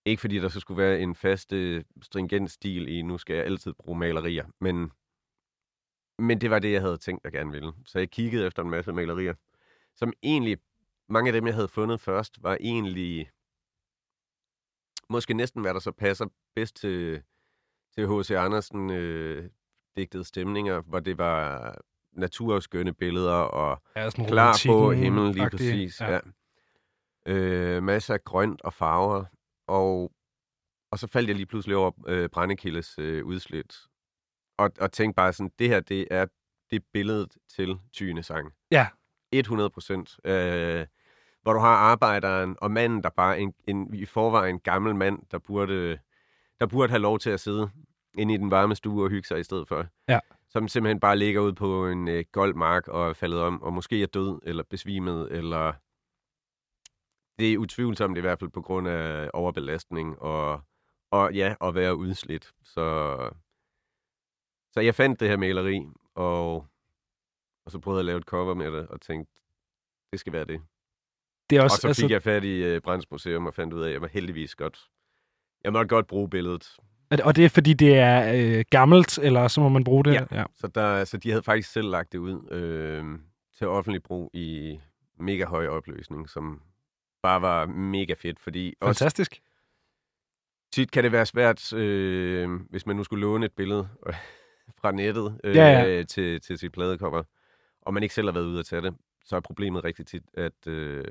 ikke fordi der så skulle være en fast øh, stringent stil i, nu skal jeg altid bruge malerier, men, men det var det, jeg havde tænkt, jeg gerne ville. Så jeg kiggede efter en masse malerier, som egentlig, mange af dem, jeg havde fundet først, var egentlig måske næsten, hvad der så passer bedst til, til H.C. Andersen øh, digtede stemninger, hvor det var naturskønne billeder og Ja, sådan klar på himlen lige præcis. Ja. Ja. Øh, masser af grønt og farver. Og, og så faldt jeg lige pludselig over øh, Brændekildes øh, udslit. Og, og tænkte bare sådan, det her, det er det billedet til Tyne sang. Ja. 100 procent. Øh, hvor du har arbejderen og manden, der bare en, en, i forvejen gammel mand, der burde, der burde have lov til at sidde inde i den varme stue og hygge sig i stedet for. Ja. Som simpelthen bare ligger ud på en øh, gold mark og er faldet om, og måske er død, eller besvimet, eller det er utvivlsomt i hvert fald på grund af overbelastning og, og ja, at være udslidt. Så, så jeg fandt det her maleri, og, og så prøvede jeg at lave et cover med det, og tænkte, det skal være det. Det er Og også, så fik altså, jeg fat i uh, Brands Museum og fandt ud af, at jeg var heldigvis godt. Jeg måtte godt bruge billedet. det- og det er, fordi det er øh, gammelt, eller så må man bruge det? Ja. ja. Så, der, så de havde faktisk selv lagt det ud øh, til offentlig brug i mega høj opløsning, som bare var mega fedt, fordi også Fantastisk. tit kan det være svært, øh, hvis man nu skulle låne et billede øh, *laughs* fra nettet øh, Ja, ja. Til, til sit pladecover, og man ikke selv har været ude at tage det, så er problemet rigtig tit, at øh,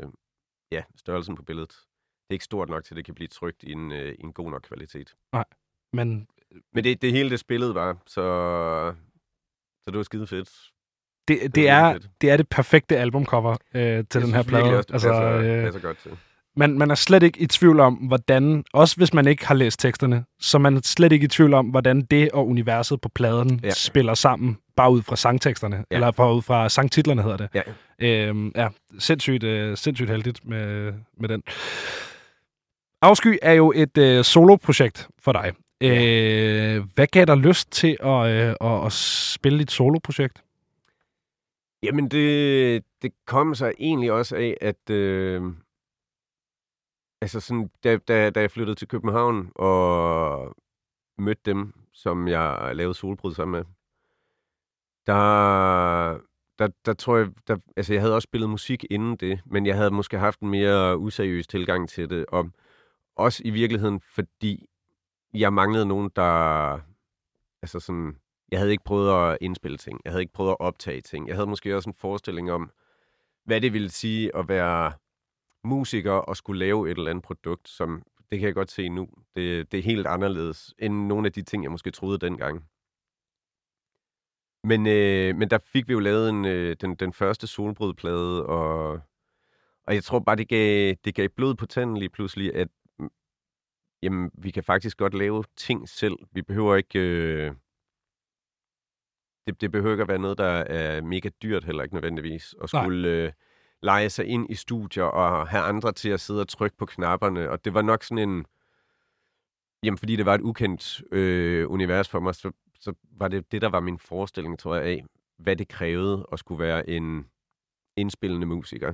ja, størrelsen på billedet, det er ikke stort nok til, at det kan blive trygt i en, øh, i en god nok kvalitet. Men Men det, det hele det spillet var, så, så det var skide fedt. det, Det det, er, det er det perfekte albumcover øh, til Jeg den her plade. også, det Altså, passer, øh, passer godt til. Man, man er slet ikke i tvivl om, hvordan, også hvis man ikke har læst teksterne, så man er slet ikke i tvivl om, hvordan det og universet på pladen ja. Ja. spiller sammen, bare ud fra sangteksterne, ja. Ja. eller fra, ud fra sangtitlerne hedder det. Ja. Øhm, ja, sindssygt, øh, sindssygt heldigt med, med den. Afsky er jo et øh, soloprojekt for dig. Øh, hvad gav dig lyst til at, øh, at, at spille et soloprojekt? Jamen, det, det kom så egentlig også af, at øh, altså sådan, da, da, da jeg flyttede til København og mødte dem, som jeg lavede solbrud sammen med, der, der, der tror jeg, der, altså jeg havde også spillet musik inden det, men jeg havde måske haft en mere useriøs tilgang til det, og også i virkeligheden, fordi jeg manglede nogen, der, altså sådan, jeg havde ikke prøvet at indspille ting, jeg havde ikke prøvet at optage ting, jeg havde måske også en forestilling om, hvad det ville sige at være musiker og skulle lave et eller andet produkt, som det kan jeg godt se nu. Det, det er helt anderledes end nogle af de ting, jeg måske troede dengang. Men, øh, men der fik vi jo lavet en, øh, den, den første solbrudplade, og, og jeg tror bare, det gav, det gav blod på tanden lige pludselig, at jamen, vi kan faktisk godt lave ting selv. Vi behøver ikke... Øh, det, det behøver ikke at være noget, der er mega dyrt heller ikke nødvendigvis, at skulle øh, lege sig ind i studier og have andre til at sidde og trykke på knapperne. Og det var nok sådan en... Jamen, fordi det var et ukendt øh, univers for mig, så, så var det det, der var min forestilling, tror jeg, af, hvad det krævede at skulle være en indspillende musiker.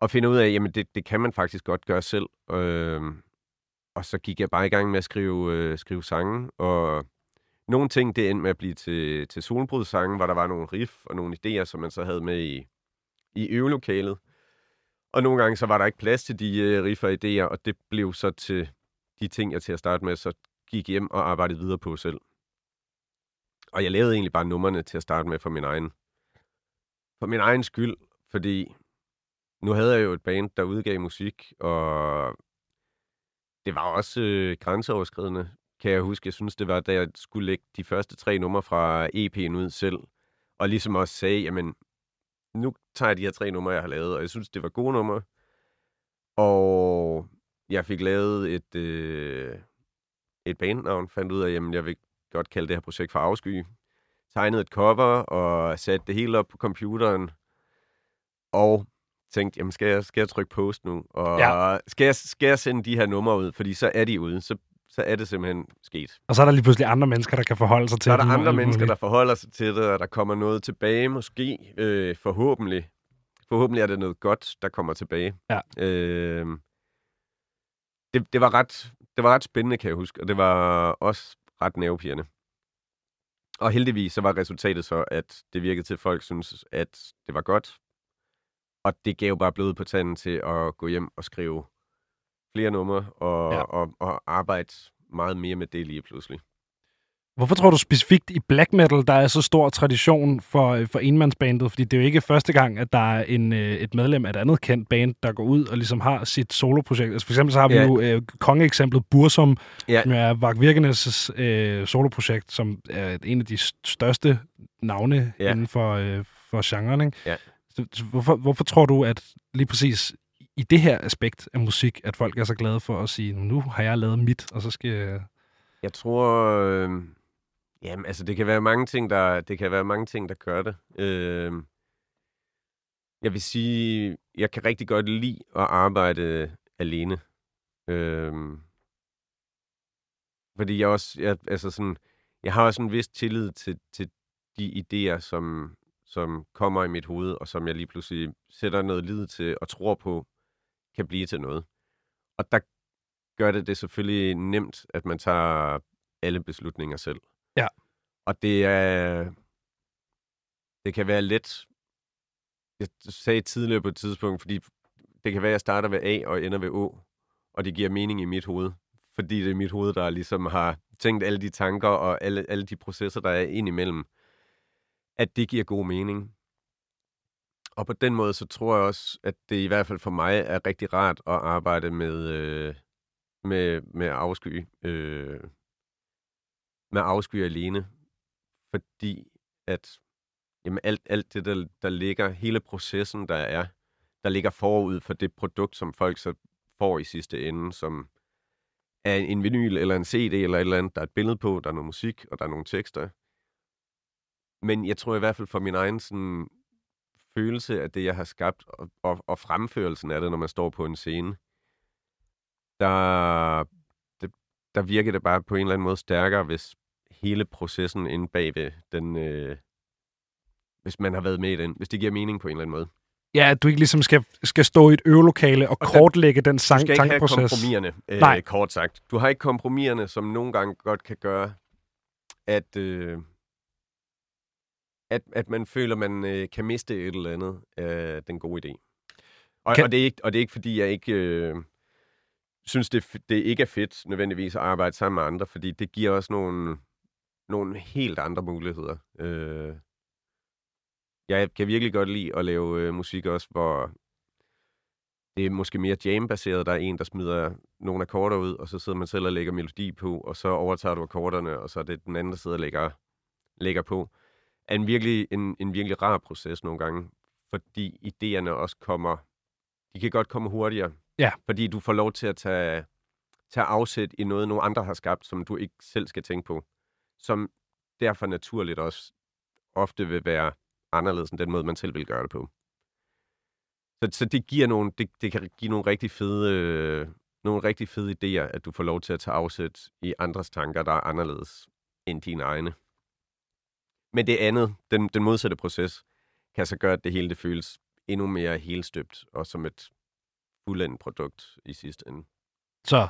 Og finde ud af, jamen, det, det kan man faktisk godt gøre selv. Øh, og så gik jeg bare i gang med at skrive, øh, skrive sange, og nogle ting, det endte med at blive til, til solbrudssange, hvor der var nogle riff og nogle idéer, som man så havde med i, i øvelokalet. Og nogle gange, så var der ikke plads til de øh, riffer og idéer, og det blev så til de ting, jeg til at starte med, så gik hjem og arbejdede videre på selv. Og jeg lavede egentlig bare numrene til at starte med for min egen, for min egen skyld, fordi nu havde jeg jo et band, der udgav musik, og det var også øh, grænseoverskridende kan jeg huske. Jeg synes, det var, da jeg skulle lægge de første tre numre fra EP'en ud selv, og ligesom også sagde, jamen, nu tager jeg de her tre numre, jeg har lavet, og jeg synes, det var gode numre. Og jeg fik lavet et, øh, et bandnavn, fandt ud af, jamen, jeg vil godt kalde det her projekt for Afsky. Tegnede et cover og satte det hele op på computeren. Og tænkte, jamen skal jeg, skal jeg trykke post nu? Og ja. skal, jeg, skal jeg sende de her numre ud? Fordi så er de ude. Så så er det simpelthen sket. Og så er der lige pludselig andre mennesker, der kan forholde sig til det. Så er der andre mennesker, der forholder sig til det, og der kommer noget tilbage måske, øh, forhåbentlig. Forhåbentlig er det noget godt, der kommer tilbage. Ja. Øh, det, det, var ret, det var ret spændende, kan jeg huske, og det var også ret nervepirrende. Og heldigvis så var resultatet så, at det virkede til, at folk synes, at det var godt. Og det gav bare blod på tanden til at gå hjem og skrive flere numre og, ja. og, og arbejde meget mere med det lige pludselig. Hvorfor tror du specifikt i black metal, der er så stor tradition for, for enmandsbandet? Fordi det er jo ikke første gang, at der er en, øh, et medlem af et andet kendt band, der går ud og ligesom har sit soloprojekt. Altså for eksempel så har vi ja. jo øh, kongeeksemplet Bursum, ja. som er Vagt Virkenes' øh, soloprojekt, som er en af de største navne ja. inden for, øh, for genren. Ikke? Ja. Så, hvorfor, hvorfor tror du, at lige præcis i det her aspekt af musik, at folk er så glade for at sige, nu har jeg lavet mit, og så skal jeg... Jeg tror... Øh, jamen, altså, det kan være mange ting, der, det kan være mange ting, der gør det. Øh, jeg vil sige, jeg kan rigtig godt lide at arbejde alene. Øh, fordi jeg også, jeg, altså sådan, jeg har også en vis tillid til, til de idéer, som, som kommer i mit hoved, og som jeg lige pludselig sætter noget lid til og tror på, kan blive til noget. Og der gør det det selvfølgelig nemt, at man tager alle beslutninger selv. Ja. Og det er... Det kan være let... Jeg sagde tidligere på et tidspunkt, fordi det kan være, at jeg starter ved A og ender ved Å, og det giver mening i mit hoved. Fordi det er mit hoved, der ligesom har tænkt alle de tanker og alle, alle de processer, der er ind imellem, at det giver god mening. Og på den måde, så tror jeg også, at det i hvert fald for mig er rigtig rart at arbejde med, øh, med, med afsky. Øh, med afsky alene. Fordi at jamen alt, alt det, der, der ligger, hele processen, der er, der ligger forud for det produkt, som folk så får i sidste ende, som er en vinyl eller en CD eller et eller andet, der er et billede på, der er noget musik, og der er nogle tekster. Men jeg tror i hvert fald for min egen sådan, følelse af det, jeg har skabt, og, og, og fremførelsen af det, når man står på en scene, der, det, der virker det bare på en eller anden måde stærkere, hvis hele processen inde bagved, den, øh, hvis man har været med i den, hvis det giver mening på en eller anden måde. Ja, at du ikke ligesom skal, skal stå i et øvelokale og, Og kortlægge den Du sang, skal ikke have tankeproces. kompromiserne, øh, Nej. kort sagt. Du har ikke kompromiserne, som nogle gange godt kan gøre, at, øh, at, at man føler, man øh, kan miste et eller andet af den gode idé. Og, Kan- og, det er ikke, og det er ikke, fordi jeg ikke øh, synes, det, det ikke er fedt nødvendigvis at arbejde sammen med andre, fordi det giver også nogle, nogle helt andre muligheder. Øh, jeg kan virkelig godt lide at lave øh, musik også, hvor det er måske mere jam-baseret. Der er en, der smider nogle akkorder ud, og så sidder man selv og lægger melodi på, og så overtager du akkorderne, og så er det den anden, der sidder og lægger, lægger på. Er en virkelig, en, en virkelig rar proces nogle gange, fordi idéerne også kommer, de kan godt komme hurtigere. Ja. Fordi du får lov til at tage, tage afsæt i noget, nogle andre har skabt, som du ikke selv skal tænke på. Som derfor naturligt også ofte vil være anderledes end den måde, man selv vil gøre det på. Så, så det giver nogle, det, det kan give nogle rigtig fede, øh, nogle rigtig fede idéer, at du får lov til at tage afsæt i andres tanker, der er anderledes end dine egne. Men det andet, den, den modsatte proces, kan så gøre, at det hele det føles endnu mere helstøbt, og som et fuldendt produkt i sidste ende. Så,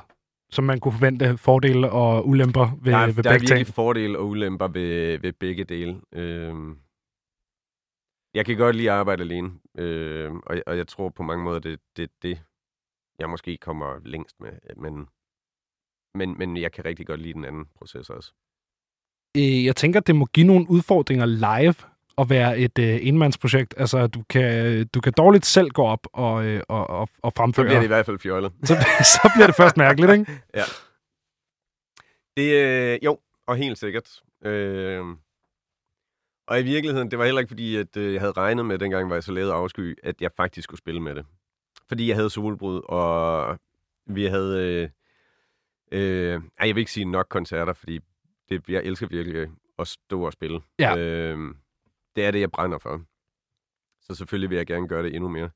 så man kunne forvente fordele og ulemper ved, der er, ved der er begge ting. virkelig fordele og ulemper ved, ved begge dele. Øhm, jeg kan godt lide at arbejde alene, øhm, og, og jeg tror på mange måder, det er det, det, jeg måske kommer længst med. Men, men, men jeg kan rigtig godt lide den anden proces også. Øh, Jeg tænker, det må give nogle udfordringer live at være et øh, enmandsprojekt. Altså, du kan, du kan dårligt selv gå op og, øh, og, og, og Så fremføre. bliver det i hvert fald fjollet. så, *laughs* så bliver det først mærkeligt, ikke? *laughs* Det, øh, jo, og helt sikkert. Øh, og i virkeligheden, det var heller ikke fordi, at øh, jeg havde regnet med, dengang var jeg så lavet afsky, at jeg faktisk skulle spille med det. Fordi jeg havde solbrud, og vi havde... Øh, øh, ej, jeg vil ikke sige nok koncerter, fordi det, jeg elsker virkelig at stå og spille. Ja. Øh, det er det, jeg brænder for. Så selvfølgelig vil jeg gerne gøre det endnu mere.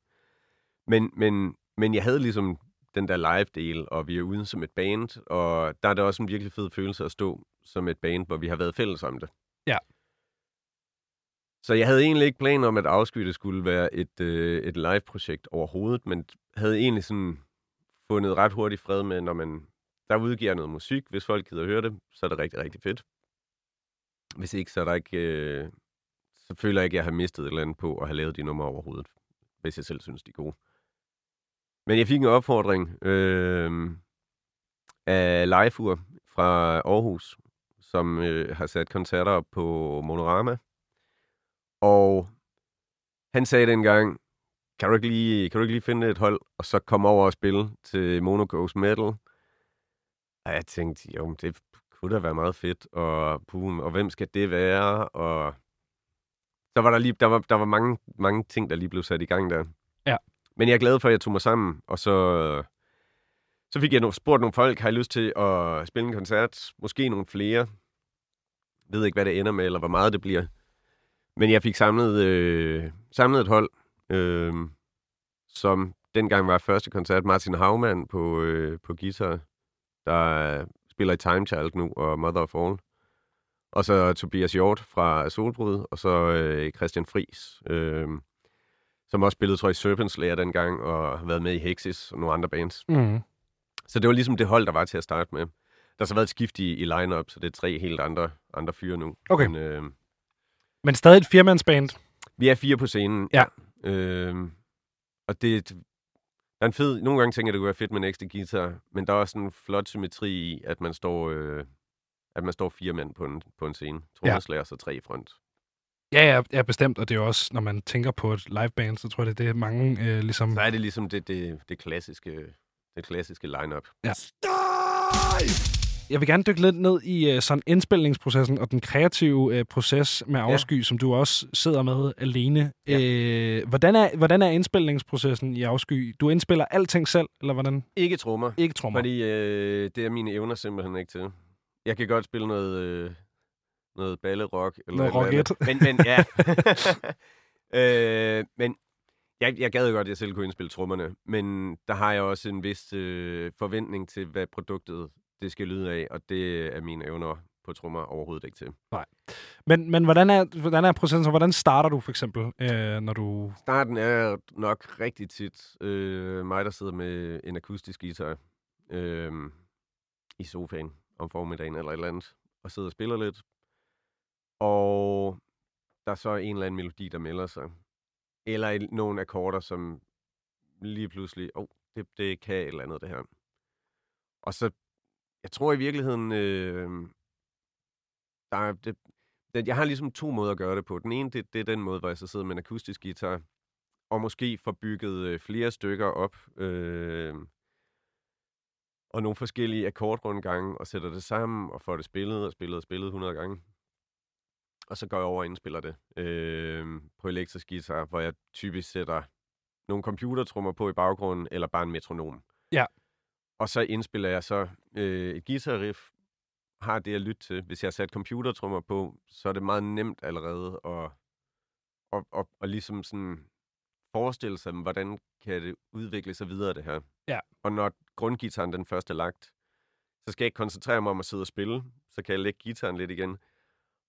Men, men, men jeg havde ligesom den der live-del, og vi er ude som et band, og der er det også en virkelig fed følelse at stå som et band, hvor vi har været fælles om det. Ja. Så jeg havde egentlig ikke planer om, at Afsky det skulle være et, øh, et live-projekt overhovedet, men havde egentlig sådan fundet ret hurtigt fred med, når man der udgiver noget musik, hvis folk gider høre det, så er det rigtig, rigtig fedt. Hvis ikke, så er der ikke... Øh, så føler jeg ikke, at jeg har mistet et eller andet på at have lavet de numre overhovedet, hvis jeg selv synes, de er gode. Men jeg fik en opfordring øh, af Leifur fra Aarhus, som øh, har sat koncerter op på Monorama. Og han sagde dengang, kan du ikke lige, kan du ikke lige finde et hold, og så komme over og spille til Mono Goes Metal? Og jeg tænkte, jo, det kunne da være meget fedt, og, boom, og hvem skal det være? Og der var der lige, der var, der var mange, mange ting, der lige blev sat i gang der. Ja. Men jeg er glad for, at jeg tog mig sammen, og så, så fik jeg no- spurgt nogle folk, har I lyst til at spille en koncert? Måske nogle flere. Jeg ved ikke, hvad det ender med, eller hvor meget det bliver. Men jeg fik samlet, øh, samlet et hold, øh, som dengang var første koncert. Martin Havmann på, øh, på guitar, der spiller i Time Child nu, og Mother of All. Og så Tobias Hjort fra Solbrud, og så øh, Christian Fris, øh, som også spillede, tror jeg, i Serpent Slayer dengang, og har været med i Hexis og nogle andre bands. Mm. Så det var ligesom det hold, der var til at starte med. Der har så været et skift i, i line-up, så det er tre helt andre, andre fyre nu. Okay. Men, øh, Men stadig et firmandsband. vi er fire på scenen. Ja. Øh, og det der er en fed... Nogle gange tænker jeg, det kunne være fedt med en ekstra guitar, men der er også en flot symmetri i, at man står, øh, at man står fire mænd på en, på en scene. Trommeslager, så tre i front. Ja, ja, ja, bestemt. Og det er jo også, når man tænker på et liveband, så tror jeg, det er det, mange øh, ligesom... Så er det ligesom det, det, det klassiske, det klassiske line-up. Ja. Jeg vil gerne dykke lidt ned i øh, sådan indspilningsprocessen og den kreative øh, proces med afsky, ja. som du også sidder med alene. Ja. Øh, hvordan, er, hvordan er indspilningsprocessen i afsky? Du indspiller alting selv, eller hvordan? Ikke trommer, Ikke trommer. fordi øh, det er mine evner simpelthen ikke til. Jeg kan godt spille noget, øh, noget ballerock. Eller Noget et eller andet. Men, men ja. *laughs* øh, men jeg, jeg gad godt, at jeg selv kunne indspille trommerne. Men der har jeg også en vis øh, forventning til, hvad produktet det skal lyde af. Og det er mine evner på trommer overhovedet ikke til. Men, men hvordan, er, hvordan er processen? Hvordan starter du for eksempel, øh, når du... Starten er nok rigtig tit øh, mig, der sidder med en akustisk guitar øh, i sofaen om formiddagen eller et eller andet, og sidder og spiller lidt. Og der er så en eller anden melodi, der melder sig. Eller et, nogle akkorder, som lige pludselig, åh, oh, det, det kan et eller andet, det her. Og så, jeg tror i virkeligheden, øh, der er, det, det, jeg har ligesom to måder at gøre det på. Den ene, det, det er den måde, hvor jeg så sidder med en akustisk guitar, og måske får bygget øh, flere stykker op, øh, og nogle forskellige akkordrundgange, og sætter det sammen, og får det spillet og spillet og spillet 100 gange. Og så går jeg over og indspiller det øh, på elektrisk guitar, hvor jeg typisk sætter nogle computertrummer på i baggrunden, eller bare en metronom. Ja. Og så indspiller jeg så øh, et guitar-riff, har det at lytte til. Hvis jeg har sat computertrummer på, så er det meget nemt allerede at, at, at, at ligesom sådan forestille sig, hvordan kan det udvikle sig videre, det her. Ja. Og når grundgitaren den første er lagt, så skal jeg ikke koncentrere mig om at sidde og spille. Så kan jeg lægge gitaren lidt igen,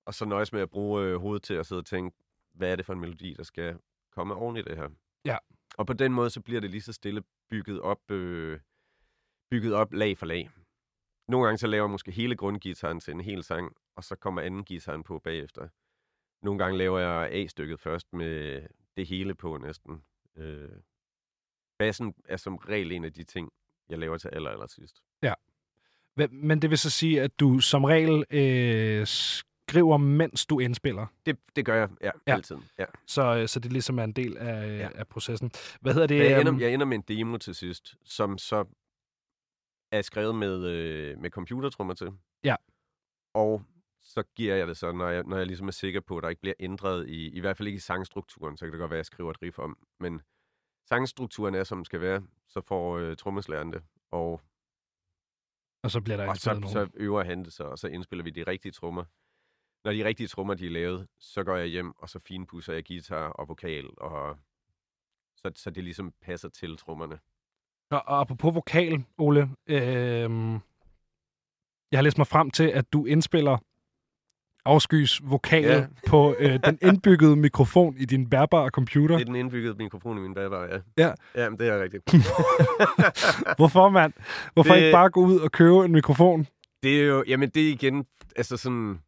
og så nøjes med at bruge øh, hovedet til at sidde og tænke, hvad er det for en melodi, der skal komme oven i det her. Ja. Og på den måde, så bliver det lige så stille bygget op, øh, bygget op lag for lag. Nogle gange så laver jeg måske hele grundgitaren til en hel sang, og så kommer anden gitaren på bagefter. Nogle gange laver jeg A-stykket først med det hele på næsten. Øh, bassen er som regel en af de ting, jeg laver til aller, aller sidst. Hva- Men det vil så sige, at du som regel øh, skriver, mens du indspiller. Det, det gør jeg, ja, Ja. ja. altid. Ja. Så, øh, så det ligesom er en del af, ja. Ja. af processen. Hvad hedder det? Jeg, øhm, ender, jeg ender med en demo til sidst, som så er skrevet med, øh, med computertrummer til. Ja. Og så giver jeg det så, når jeg, når jeg ligesom er sikker på, at der ikke bliver ændret i, i hvert fald ikke i sangstrukturen, så kan det godt være, at jeg skriver et riff om. Men sangstrukturen er, som den skal være, så får øh, trommeslageren det. Og, Og så bliver der og så, nogen. så øver han det så, og så indspiller vi de rigtige trommer. Når de rigtige trommer de er lavet, så går jeg hjem, og så finpudser jeg guitar og vokal, og så, så det ligesom passer til trommerne. Og, og apropos vokal, Ole. Øh, jeg har læst mig frem til, at du indspiller afskys vokal ja. *laughs* På øh, den indbyggede mikrofon i din bærbare computer. Det er den indbyggede mikrofon i min bagbar, ja. Ja. Ja, men det er rigtigt. *laughs* Hvorfor, mand? Hvorfor Det- ikke bare gå ud og købe en mikrofon? det er jo, jamen det er igen, altså sådan...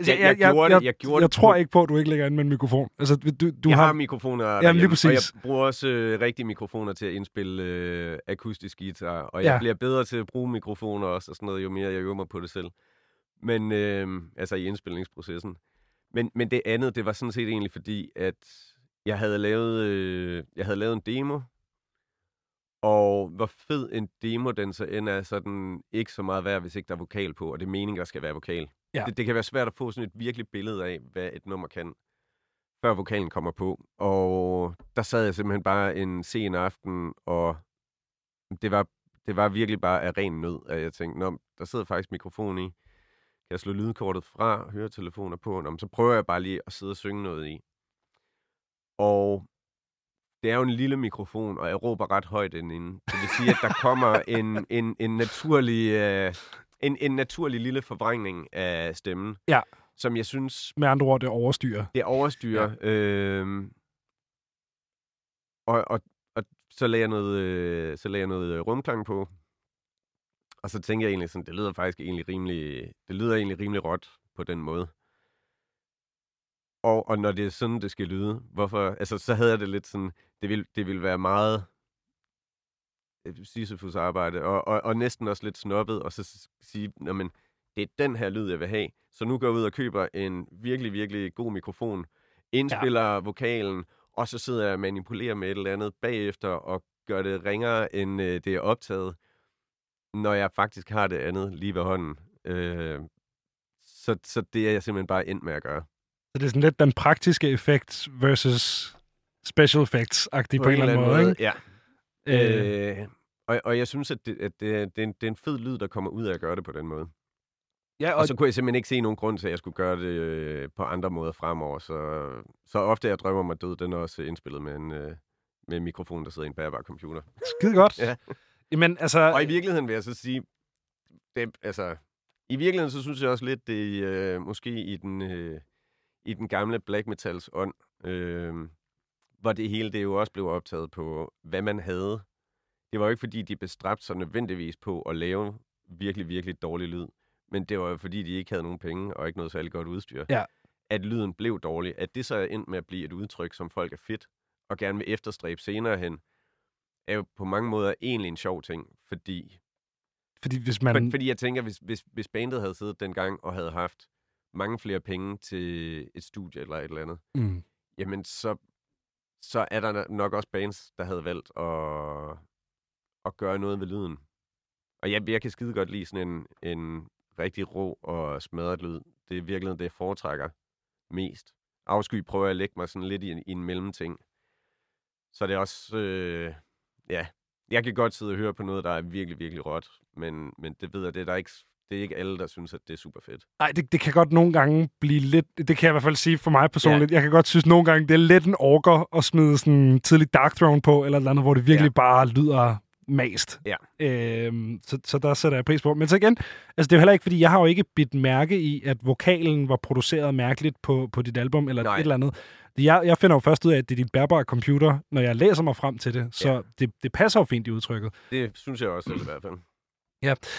Jeg, jeg gjorde det- jeg gjorde jeg det tror ikke på, at du ikke lægger ind med en mikrofon. Altså, du, du jeg har... har mikrofoner Jamen, lige præcis. Og jeg bruger også øh, rigtige mikrofoner til at indspille øh, akustisk guitar. Og jeg ja. bliver bedre til at bruge mikrofoner også, og sådan noget, jo mere jeg øver mig på det selv. Men, øh, altså i indspilningsprocessen. Men, men det andet, det var sådan set egentlig fordi, at jeg havde lavet, øh, jeg havde lavet en demo, og hvor fed en demo den så end er, så er den ikke så meget værd, hvis ikke der er vokal på, og det er meningen, der skal være vokal. Ja. Det, det kan være svært at få sådan et virkelig billede af, hvad et nummer kan, før vokalen kommer på. Og der sad jeg simpelthen bare en sen aften, og det var, det var virkelig bare af ren nød, at jeg tænkte, Nå, der sidder faktisk mikrofon i. Kan jeg slå lydkortet fra, høretelefoner på? Nå, så prøver jeg bare lige at sidde og synge noget i. Og det er jo en lille mikrofon, og jeg råber ret højt indinde. Det vil sige, at der kommer en, en, en, naturlig, øh, en, en naturlig lille forvrængning af stemmen, Ja. som jeg synes, Med andre ord, det overstyrer. det overstyrer. Ja. Øh, og, og, og så lagde jeg noget, øh, så lagde jeg noget øh, rumklang på. Og så tænkte jeg egentlig sådan, det lyder faktisk egentlig rimelig, det lyder egentlig rimelig råt på den måde. Og, og når det er sådan, det skal lyde, hvorfor, altså så havde jeg det lidt sådan, det ville, det ville være meget øh, Sisyfus arbejde, og, og, og næsten også lidt snobbet, og så sige, men det er den her lyd, jeg vil have. Så nu går jeg ud og køber en virkelig, virkelig god mikrofon, indspiller ja. vokalen, og så sidder jeg og manipulerer med et eller andet bagefter, og gør det ringere, end øh, det er optaget, når jeg faktisk har det andet lige ved hånden. Øh, så, så det er jeg simpelthen bare endt med at gøre. Så det er sådan lidt den praktiske effekt versus special effects-agtig på, på en eller anden måde, måde, ikke? Ja. Øh, Øh, og, og jeg synes, at, det, at det, er, det, er en, det er en fed lyd, der kommer ud af at gøre det på den måde. ja, Og så kunne jeg simpelthen ikke se nogen grund til, at jeg skulle gøre det øh, på andre måder fremover. Så, så ofte jeg drømmer mig død, den er også indspillet med en, øh, med en mikrofon, der sidder i en bærbar computer. skide godt. *laughs* Ja. Jamen, altså... Og i virkeligheden vil jeg så sige, det, altså, I virkeligheden, så synes jeg også lidt, det øh, måske i den, øh, i den gamle black metals ånd, øh, hvor det hele det jo også blev optaget på, hvad man havde. Det var jo ikke, fordi de bestræbte sig nødvendigvis på at lave virkelig, virkelig dårlig lyd. Men det var jo, fordi de ikke havde nogen penge og ikke noget særlig godt udstyr. Ja. At lyden blev dårlig. At det så er endt med at blive et udtryk, som folk er fedt og gerne vil efterstræbe senere hen, er jo på mange måder egentlig en sjov ting, fordi Fordi hvis man... for, fordi jeg tænker, hvis, hvis, hvis bandet havde siddet dengang og havde haft mange flere penge til et studie eller et eller andet, Mm. jamen så, så er der nok også bands, der havde valgt at, at gøre noget ved lyden. Og jeg, jeg kan skide godt lide sådan en, en rigtig rå og smadret lyd. Det er virkelig det, jeg foretrækker mest. Afsky prøver jeg at lægge mig sådan lidt i en, i en mellemting. Så det er også, øh, ja, jeg kan godt sidde og høre på noget, der er virkelig, virkelig råt, men, men det ved jeg, det er, der ikke, det er ikke alle, der synes, at det er super fedt. Nej, det, det kan godt nogle gange blive lidt... Det kan jeg i hvert fald sige for mig personligt. Ja. Jeg kan godt synes nogle gange, det er lidt en orker at smide sådan tidlig Dark Throne på, eller et eller andet, hvor det virkelig ja. bare lyder mast. Ja. Øhm, så, så der sætter jeg pris på. Men så igen, altså det er jo heller ikke, fordi jeg har jo ikke bidt mærke i, at vokalen var produceret mærkeligt på, på dit album, eller Nej. et eller andet. Jeg, jeg finder jo først ud af, at det er dit bærbare computer, når jeg læser mig frem til det. Så Ja. det, det passer jo fint i udtrykket. Det synes jeg også selv i hvert fald.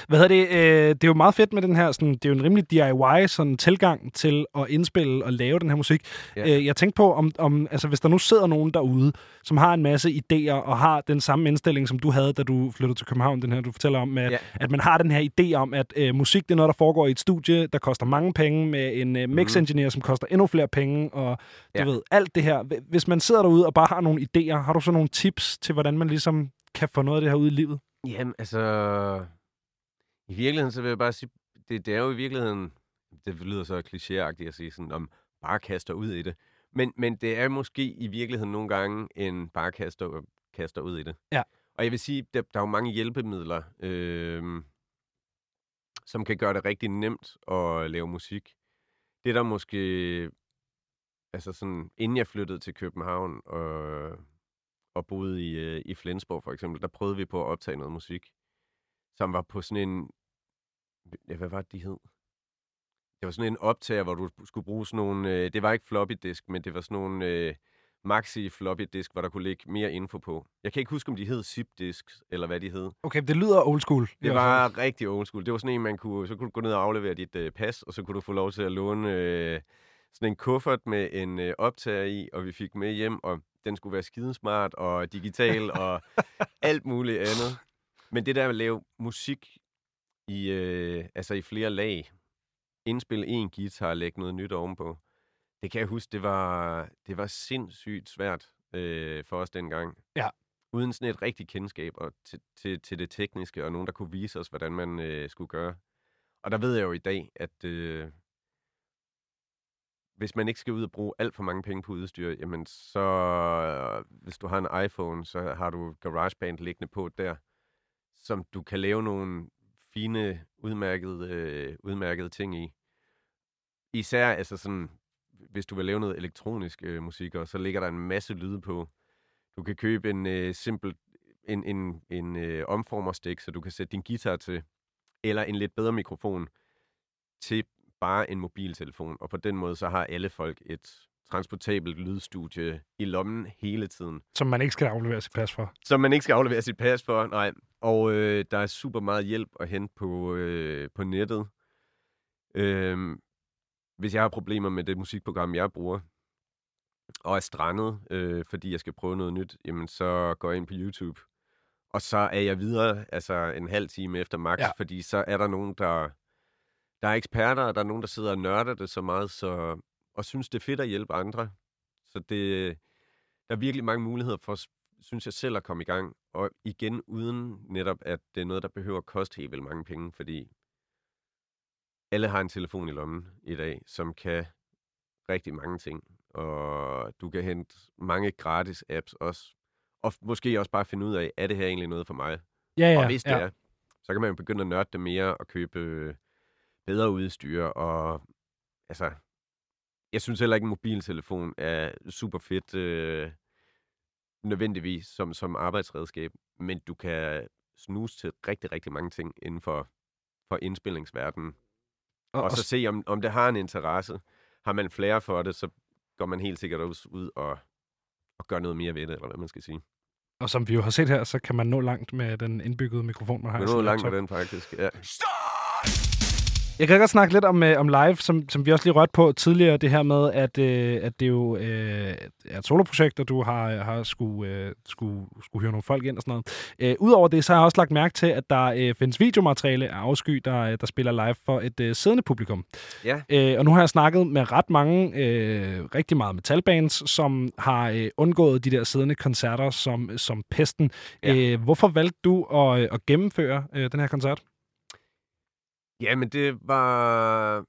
Hvad hedder det? Øh, det er jo meget fedt med den her, sådan, det er jo en rimelig DIY sådan, tilgang til at indspille og lave den her musik. Ja. Øh, jeg tænkte på, om, om altså, hvis der nu sidder nogen derude, som har en masse idéer og har den samme indstilling, som du havde, da du flyttede til København, den her, du fortæller om, med, Ja. at man har den her idé om, at øh, musik det er noget, der foregår i et studie, der koster mange penge, med en øh, mix engineer, som koster endnu flere penge, og du Ja. ved, alt det her. Hv- Hvis man sidder derude og bare har nogle idéer, har du så nogle tips til, hvordan man ligesom kan få noget af det her ud i livet? Jamen, altså... I virkeligheden, så vil jeg bare sige, det, det er jo i virkeligheden... Det lyder så klichéagtigt at sige sådan, om bare kaster ud i det. Men, men det er måske i virkeligheden nogle gange en bare kaster, kaster ud i det. Ja. Og jeg vil sige, der, der er jo mange hjælpemidler, øh, som kan gøre det rigtig nemt at lave musik. Det der måske... Altså sådan, inden jeg flyttede til København og, og boede i, øh, i Flensborg for eksempel, der prøvede vi på at optage noget musik, som var på sådan en... Ja, hvad var det, de hed? Det var sådan en optager, hvor du skulle bruge sådan nogle... Øh, det var ikke floppy disk, men det var sådan nogle øh, maxi floppy disk, hvor der kunne ligge mere info på. Jeg kan ikke huske, om de hed zip disk eller hvad de hed. Okay, det lyder old school. Det hvert fald. var rigtig old school. Det var sådan en, man kunne, så kunne du gå ned og aflevere dit øh, pas, og så kunne du få lov til at låne øh, sådan en kuffert med en øh, optager i, og vi fik med hjem, og den skulle være skidesmart og digital og *laughs* alt muligt andet. Men det der at lave musik i, øh, altså i flere lag, indspille en guitar og lægge noget nyt ovenpå, det kan jeg huske, det var, det var sindssygt svært øh, for os dengang. Ja. Uden sådan et rigtigt kendskab og til, til, til det tekniske, og nogen, der kunne vise os, hvordan man øh, skulle gøre. Og der ved jeg jo i dag, at øh, hvis man ikke skal ud og bruge alt for mange penge på udstyr, jamen så, øh, hvis du har en iPhone, så har du GarageBand liggende på der, som du kan lave nogle fine, udmærkede, øh, udmærkede ting i. Især altså sådan, hvis du vil lave noget elektronisk øh, musik, og så ligger der en masse lyde på. Du kan købe en øh, simpel en, en, en øh, omformerstik, så du kan sætte din guitar til, eller en lidt bedre mikrofon til bare en mobiltelefon. Og på den måde, så har alle folk et transportabelt lydstudie i lommen hele tiden. Som man ikke skal aflevere sit pas for. Som man ikke skal aflevere sit pas for, nej. Og øh, der er super meget hjælp at hente på, øh, på nettet. Øh, hvis jeg har problemer med det musikprogram, jeg bruger, og er strandet, øh, fordi jeg skal prøve noget nyt, jamen så går jeg ind på YouTube. Og så er jeg videre, altså en halv time efter max, Ja. fordi så er der nogen, der, der er eksperter, og der er nogen, der sidder og nørder det så meget, så, og synes, det er fedt at hjælpe andre. Så det, der er virkelig mange muligheder for, synes jeg selv, at komme i gang. Og igen, uden netop, at det er noget, der behøver at koste helt vildt mange penge, fordi alle har en telefon i lommen i dag, som kan rigtig mange ting. Og du kan hente mange gratis apps også. Og måske også bare finde ud af, er det her egentlig noget for mig? Ja, ja. og hvis det ja. er, så kan man jo begynde at nørde det mere og købe øh, bedre udstyr. Og altså, jeg synes heller ikke, en mobiltelefon er super fedt øh, nødvendigvis som, som arbejdsredskab. Men du kan snuse til rigtig, rigtig mange ting inden for, for indspillingsverdenen Og, og så se, om, om det har en interesse. Har man flere for det, så går man helt sikkert også ud og, og gør noget mere ved det, eller hvad man skal sige. Og som vi jo har set her, så kan man nå langt med den indbyggede mikrofon, man har. Man nå langt med den, faktisk, ja. Jeg kan godt snakke lidt om, øh, om live, som, som vi også lige rørte på tidligere, det her med, at, øh, at det jo øh, er et soloprojekt, og du har, har skulle, øh, skulle, skulle høre nogle folk ind og sådan noget. Øh, Udover det, så har jeg også lagt mærke til, at der øh, findes videomateriale af Afsky, der, der spiller live for et øh, siddende publikum. Ja. Øh, og nu har jeg snakket med ret mange, øh, rigtig meget metalbands, som har øh, undgået de der siddende koncerter som, som pesten. Ja. Øh, hvorfor valgte du at, øh, at gennemføre øh, den her koncert? Ja, men det var...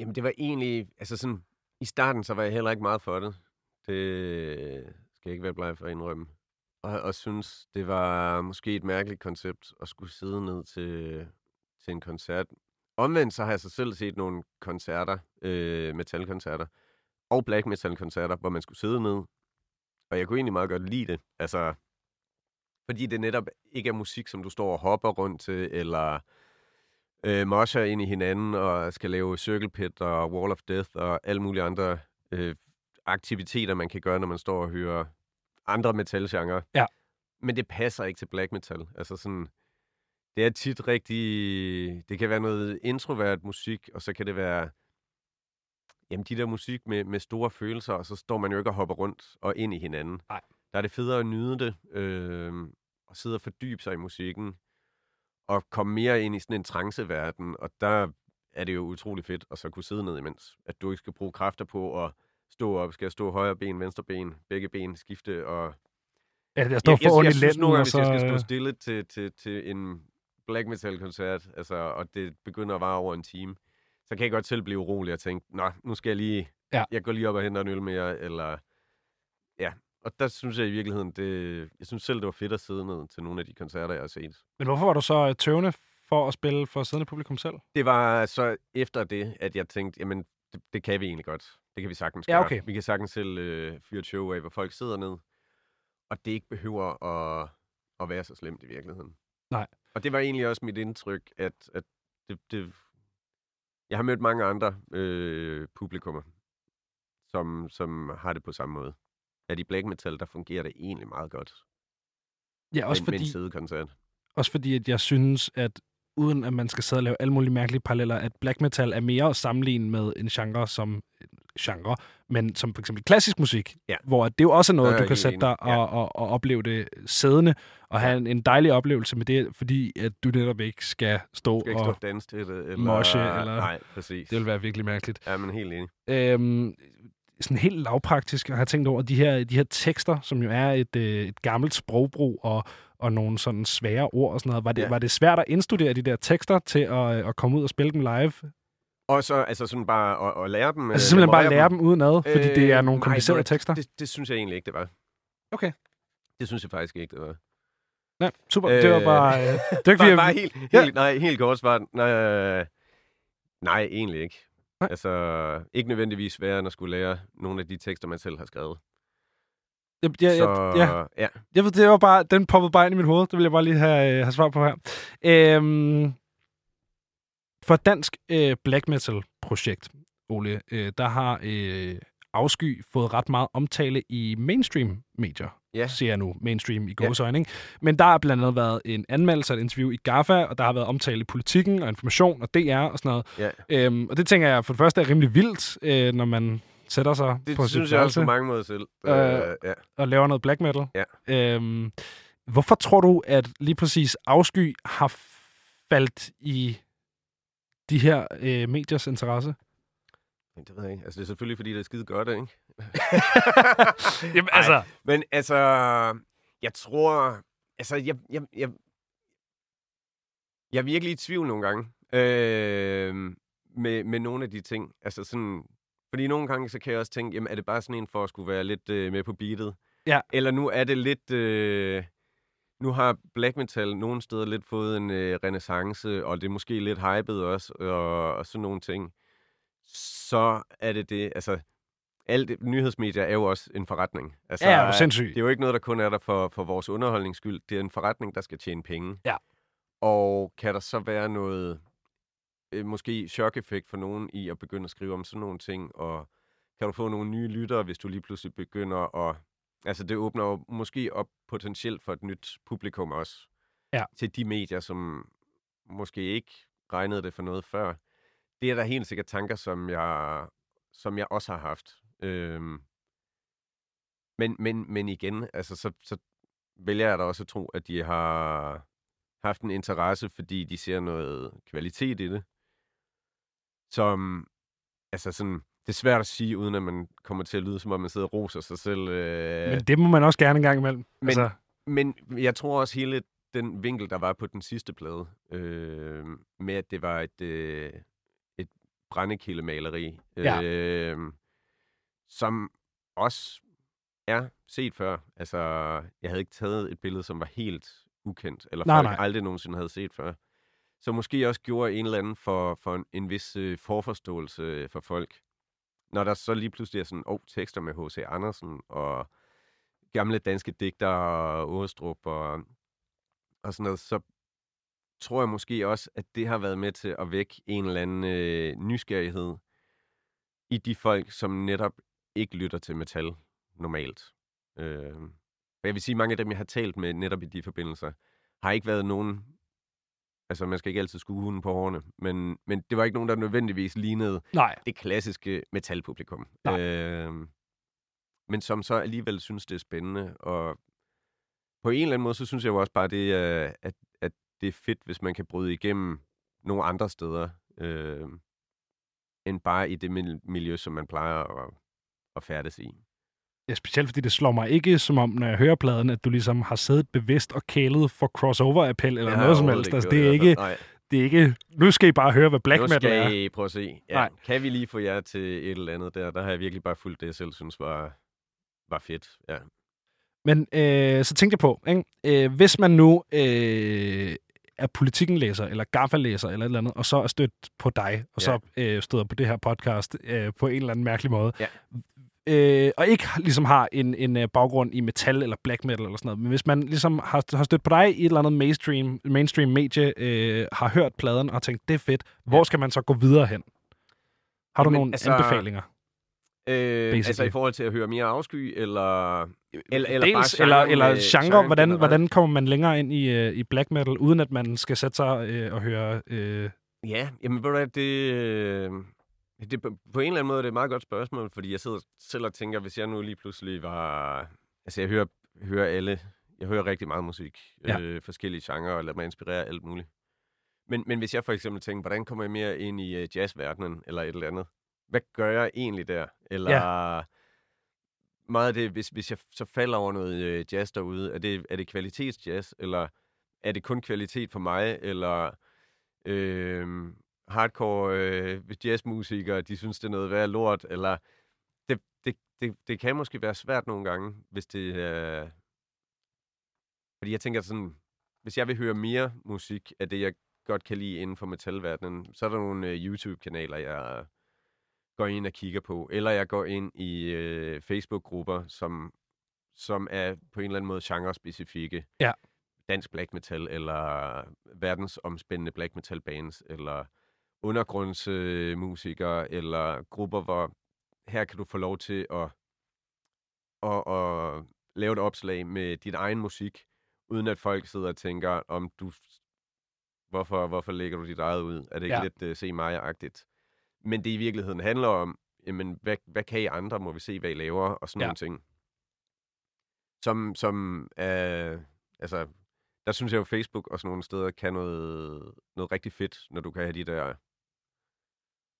Jamen, det var egentlig... Altså sådan... I starten, så var jeg heller ikke meget for det. Det skal jeg ikke være bleg for at indrømme. Og, og synes, det var måske et mærkeligt koncept at skulle sidde ned til, til en koncert. Omvendt så har jeg så selv set nogle koncerter, øh, metalkoncerter, og black metal-koncerter, hvor man skulle sidde ned. Og jeg kunne egentlig meget godt lide det. Altså, fordi det netop ikke er musik, som du står og hopper rundt til, eller øh, mosher ind i hinanden, og skal lave Circle Pit og Wall of Death, og alle mulige andre øh, aktiviteter, man kan gøre, når man står og hører andre metalgenre. Ja. Men det passer ikke til black metal. Altså sådan, det er tit rigtig... Det kan være noget introvert musik, og så kan det være... Jamen, de der musik med, med store følelser, og så står man jo ikke og hopper rundt og ind i hinanden. Nej. Der er det federe at nyde det, øh, og sidde og fordybe sig i musikken, og komme mere ind i sådan en tranceverden, og der er det jo utrolig fedt at så kunne sidde ned imens. At du ikke skal bruge kræfter på at stå op, skal jeg stå højre ben, venstre ben, begge ben, skifte og... Ja, jeg står for ondt i synes nogle gange, hvis så... jeg skal stå øh, stille til, til, til en black metal-koncert, altså, og det begynder at vare over en time, så kan jeg godt selv blive urolig og tænke, nå, nu skal jeg lige... Ja. Jeg går lige op og henter en øl mere, eller... Ja, og der synes jeg i virkeligheden, det, jeg synes selv, det var fedt at sidde ned til nogle af de koncerter, jeg har set. Men hvorfor var du så øh, tøvende for at spille for siddende publikum selv? Det var så efter det, at jeg tænkte, jamen, det, det kan vi egentlig godt. Det kan vi sagtens Ja, gøre. okay. Vi kan sagtens selv øh, fyre et show af, hvor folk sidder ned, og det ikke behøver at, at være så slemt i virkeligheden. Nej. Og det var egentlig også mit indtryk, at, at det, det, jeg har mødt mange andre øh, publikummer, som, som har det på samme måde. At i black metal, der fungerer det egentlig meget godt. Ja, også med, fordi, med en sidekoncert. også fordi, at jeg synes, at uden at man skal sidde og lave alle mulige mærkelige paralleller, at black metal er mere at sammenligne med en genre som genre, men som for eksempel klassisk musik, Ja. hvor det jo også er noget, er du kan sætte dig og, Ja. og, og opleve det siddende, og have en, en dejlig oplevelse med det, fordi at du netop ikke skal stå skal ikke stå og... danse til det. Eller, moshe, eller- Nej, præcis. Det vil være virkelig mærkeligt. Ja, men helt enig. Øhm, sådan helt lavpraktisk, og har tænkt over de her, de her tekster, som jo er et, øh, et gammelt sprogbrug og, og nogle sådan svære ord og sådan noget. Var det, Ja. var det svært at indstudere de der tekster til at, øh, at komme ud og spille dem live? Og så altså sådan bare at, at lære dem. Altså simpelthen bare lære dem udenad, fordi Øh, det er nogle nej, komplicerede hvad, tekster? Det, det synes jeg egentlig ikke, det var. Okay. Det synes jeg faktisk ikke, det var. Ja, super. Det var Øh, bare... Øh, det var *laughs* Bare, bare jeg, helt, Ja. helt, nej, helt kort svar. Nej, øh, nej, egentlig ikke. Nej. Altså, ikke nødvendigvis sværere end at skulle lære nogle af de tekster, man selv har skrevet. jeg, jeg, så, jeg, ja, ja. jeg ved, det var bare... Den poppede bare ind i mit hoved. Det vil jeg bare lige have, øh, have svar på her. Øhm, for et dansk øh, black metal-projekt, Ole, øh, der har øh, Afsky fået ret meget omtale i mainstream-medier. Ja. Ser jeg nu mainstream i Ja. gåsøjne, ikke? Men der har blandt andet været en anmeldelse af et interview i GAFA, og der har været omtale i politikken og information og DR og sådan noget. ja. Øhm, og det tænker jeg for det første er rimelig vildt, øh, når man sætter sig Det på sit synes jeg også på mange måder selv. Øh, Øh, ja. og laver noget black metal. Ja. Øhm, hvorfor tror du, at lige præcis Afsky har faldt i de her øh, mediers interesse? Det ved jeg ikke. Altså, det er selvfølgelig, fordi det er skide godt, ikke? *laughs* Jamen, Ej, Men altså, jeg tror... Altså, jeg, jeg, jeg, jeg er virkelig i tvivl nogle gange øh, med, med nogle af de ting. Altså sådan... Fordi nogle gange, så kan jeg også tænke, jamen er det bare sådan en for at skulle være lidt øh, med på beatet? Ja. Eller nu er det lidt... Øh, nu har black metal nogle steder lidt fået en øh, renaissance, og det er måske lidt hypet også, og, og sådan nogle ting. Så er det det, altså... Alt nyhedsmedier er jo også en forretning. Altså, ja, er du sindssyg. det er jo ikke noget, der kun er der for, for vores underholdnings skyld. Det er en forretning, der skal tjene penge. Ja. Og kan der så være noget øh, måske chok-effekt for nogen i at begynde at skrive om sådan nogle ting, og kan du få nogle nye lyttere, hvis du lige pludselig begynder at... Altså, det åbner jo måske op potentielt for et nyt publikum også. Ja. Til de medier, som måske ikke regnede det for noget før. Det er der helt sikkert tanker, som jeg, som jeg også har haft. Øhm, men, men, men igen, altså, så, så vælger jeg da også at tro, at de har haft en interesse, fordi de ser noget kvalitet i det. Som, altså sådan, det er svært at sige, uden at man kommer til at lyde, som om man sidder og roser sig selv. Øh, Men det må man også gerne en gang imellem. Men- altså, men jeg tror også hele den vinkel, der var på den sidste plade, øh, med at det var et, øh, brændekildemaleri, Ja. øh, som også er set før. Altså, jeg havde ikke taget et billede, som var helt ukendt, eller Nej, folk nej. aldrig nogensinde havde set før. Så måske også gjorde en eller anden for, for en, en vis øh, forforståelse for folk. Når der så lige pludselig er sådan, oh, tekster med H.C. Andersen, og gamle danske digtere, og Åstrup og, og sådan noget, så tror jeg måske også, at det har været med til at vække en eller anden øh, nysgerrighed i de folk, som netop ikke lytter til metal normalt. Øh, og jeg vil sige, mange af dem, jeg har talt med netop i de forbindelser, har ikke været nogen... Altså, man skal ikke altid skue hunden på hårene, men, men det var ikke nogen, der nødvendigvis lignede nej, det klassiske metalpublikum. Nej. Øh, men som så alligevel synes, det er spændende. Og på en eller anden måde, så synes jeg jo også bare, det at, at det er fedt, hvis man kan bryde igennem nogle andre steder, øh, end bare i det mil- miljø, som man plejer at, at færdes i. ja, specielt fordi det slår mig ikke som om, når jeg hører pladen, at du ligesom har siddet bevidst og kælet for crossover-appel eller har noget som helst. Altså, det, er ikke, det er ikke, nu skal I bare høre, hvad black nu metal er. skal I prøve at se. Ja, Nej. Kan vi lige få jer til et eller andet der? Der har jeg virkelig bare fulgt det, jeg selv synes var, var fedt. Ja. Men øh, så tænkte jeg på, ikke? Øh, hvis man nu øh, er politikken-læser, eller GAFA-læser, eller et eller andet, og så er stødt på dig, og så øh, støder på det her podcast øh, på en eller anden mærkelig måde, Ja. øh, og ikke ligesom har en, en øh, baggrund i metal eller black metal eller sådan noget, men hvis man ligesom har, har stødt på dig i et eller andet mainstream, mainstream medie, øh, har hørt pladen og tænkt, det er fedt, hvor Ja. skal man så gå videre hen? Har du Jamen, nogle altså, anbefalinger? Øh, altså i forhold til at høre mere afsky, eller... Eller, eller Dels, eller, genren, eller øh, genre, genren hvordan, generelt. hvordan kommer man længere ind i, øh, i black metal, uden at man skal sætte sig øh, og høre... Øh, Ja, jamen ved du det, øh, det, på en eller anden måde er det et meget godt spørgsmål, fordi jeg sidder selv og tænker, hvis jeg nu lige pludselig var... Altså jeg hører, hører alle, jeg hører rigtig meget musik, Ja. øh, forskellige genrer, og lader mig inspirere alt muligt. Men, men hvis jeg for eksempel tænker, hvordan kommer jeg mere ind i øh, jazzverdenen, eller et eller andet, hvad gør jeg egentlig der? Eller ja. meget af det, hvis, hvis jeg så falder over noget øh, jazz derude, er det, er det kvalitetsjazz, eller er det kun kvalitet for mig, eller øh, hardcore øh, jazzmusikere, de synes, det er noget værd lort, eller det, det, det, det kan måske være svært nogle gange, hvis det er... Øh... Fordi jeg tænker sådan, hvis jeg vil høre mere musik af det, jeg godt kan lide inden for metalverdenen, så er der nogle øh, YouTube-kanaler, jeg går ind og kigger på, eller jeg går ind i øh, Facebook-grupper, som, som er på en eller anden måde genre-specifikke. Ja. Dansk black metal, eller verdensomspændende black metal bands, eller undergrundsmusikere, øh, eller grupper, hvor her kan du få lov til at, at, at lave et opslag med dit egen musik, uden at folk sidder og tænker, om du hvorfor, hvorfor lægger du dit eget ud? Er det ikke Ja. ja. lidt uh, se mig-agtigt? Men det i virkeligheden handler om, jamen, hvad, hvad kan I andre? Må vi se, hvad I laver? Og sådan Ja. nogle ting. Som, som uh, altså, der synes jeg jo, Facebook og sådan nogle steder kan noget, noget rigtig fedt, når du kan have de der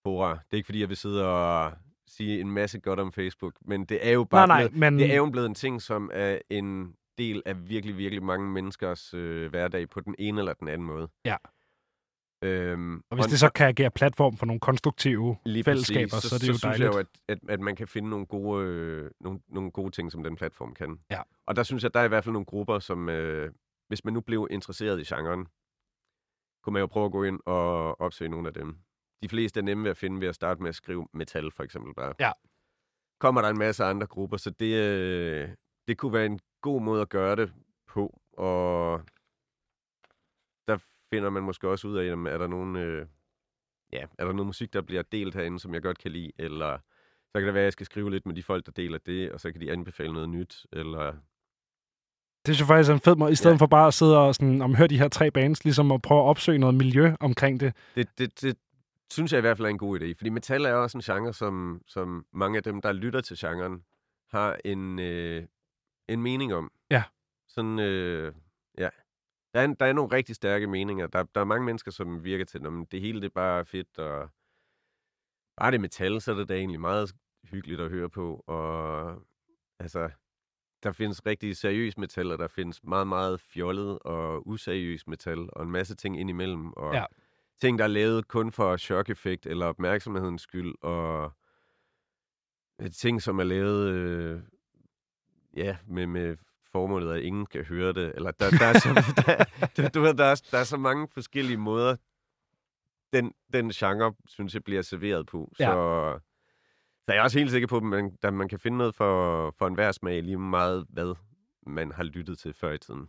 fora. Det er ikke, fordi jeg vil sidde og sige en masse godt om Facebook, men det er jo bare nej, nej, blevet, men... det er jo blevet en ting, som er en del af virkelig, virkelig mange menneskers øh, hverdag på den ene eller den anden måde. Ja. Øhm, Og hvis det så kan agere platform for nogle konstruktive lige fællesskaber, præcis, så, så er det jo så dejligt. synes jeg jo, at, at, at man kan finde nogle gode, øh, nogle, nogle gode ting, som den platform kan. Ja. Og der synes jeg, der er i hvert fald nogle grupper, som, øh, hvis man nu blev interesseret i genren, kunne man jo prøve at gå ind og opsøge nogle af dem. De fleste er nemme ved at finde ved at starte med at skrive metal, for eksempel bare. Ja. Kommer der en masse andre grupper, så det, øh, det kunne være en god måde at gøre det på, og der finder man måske også ud af, jamen, er der nogen, øh, ja, er der noget musik, der bliver delt herinde, som jeg godt kan lide, eller så kan det være, at jeg skal skrive lidt med de folk, der deler det, og så kan de anbefale noget nyt, eller Det synes jeg faktisk er en fed måde, i stedet Ja. for bare at sidde og sådan, om, høre de her tre bands, ligesom at prøve at opsøge noget miljø omkring det. det, det, det synes jeg i hvert fald er en god idé, fordi metal er også en genre, som, som mange af dem, der lytter til genren, har en, øh, en mening om. Ja. Sådan, øh, ja. Der er, der er nogle rigtig stærke meninger. Der, der er mange mennesker, som virker til, at det hele det er bare fedt, og bare det metal, så er det da egentlig meget hyggeligt at høre på. Og altså, der findes rigtig seriøs metal, og der findes meget, meget fjollet og useriøs metal, og en masse ting indimellem. Og Ja. ting, der er lavet kun for chok-effekt eller opmærksomhedens skyld, og øh, ting, som er lavet øh, ja, med, med formålet, at ingen kan høre det. Eller der, der, er, så, *laughs* der, du ved, der, er, der er så mange forskellige måder, den, den genre, synes jeg, bliver serveret på. Ja. Så, så jeg er også helt sikker på, at man, at man kan finde noget for, for enhver smag, lige meget hvad man har lyttet til før i tiden.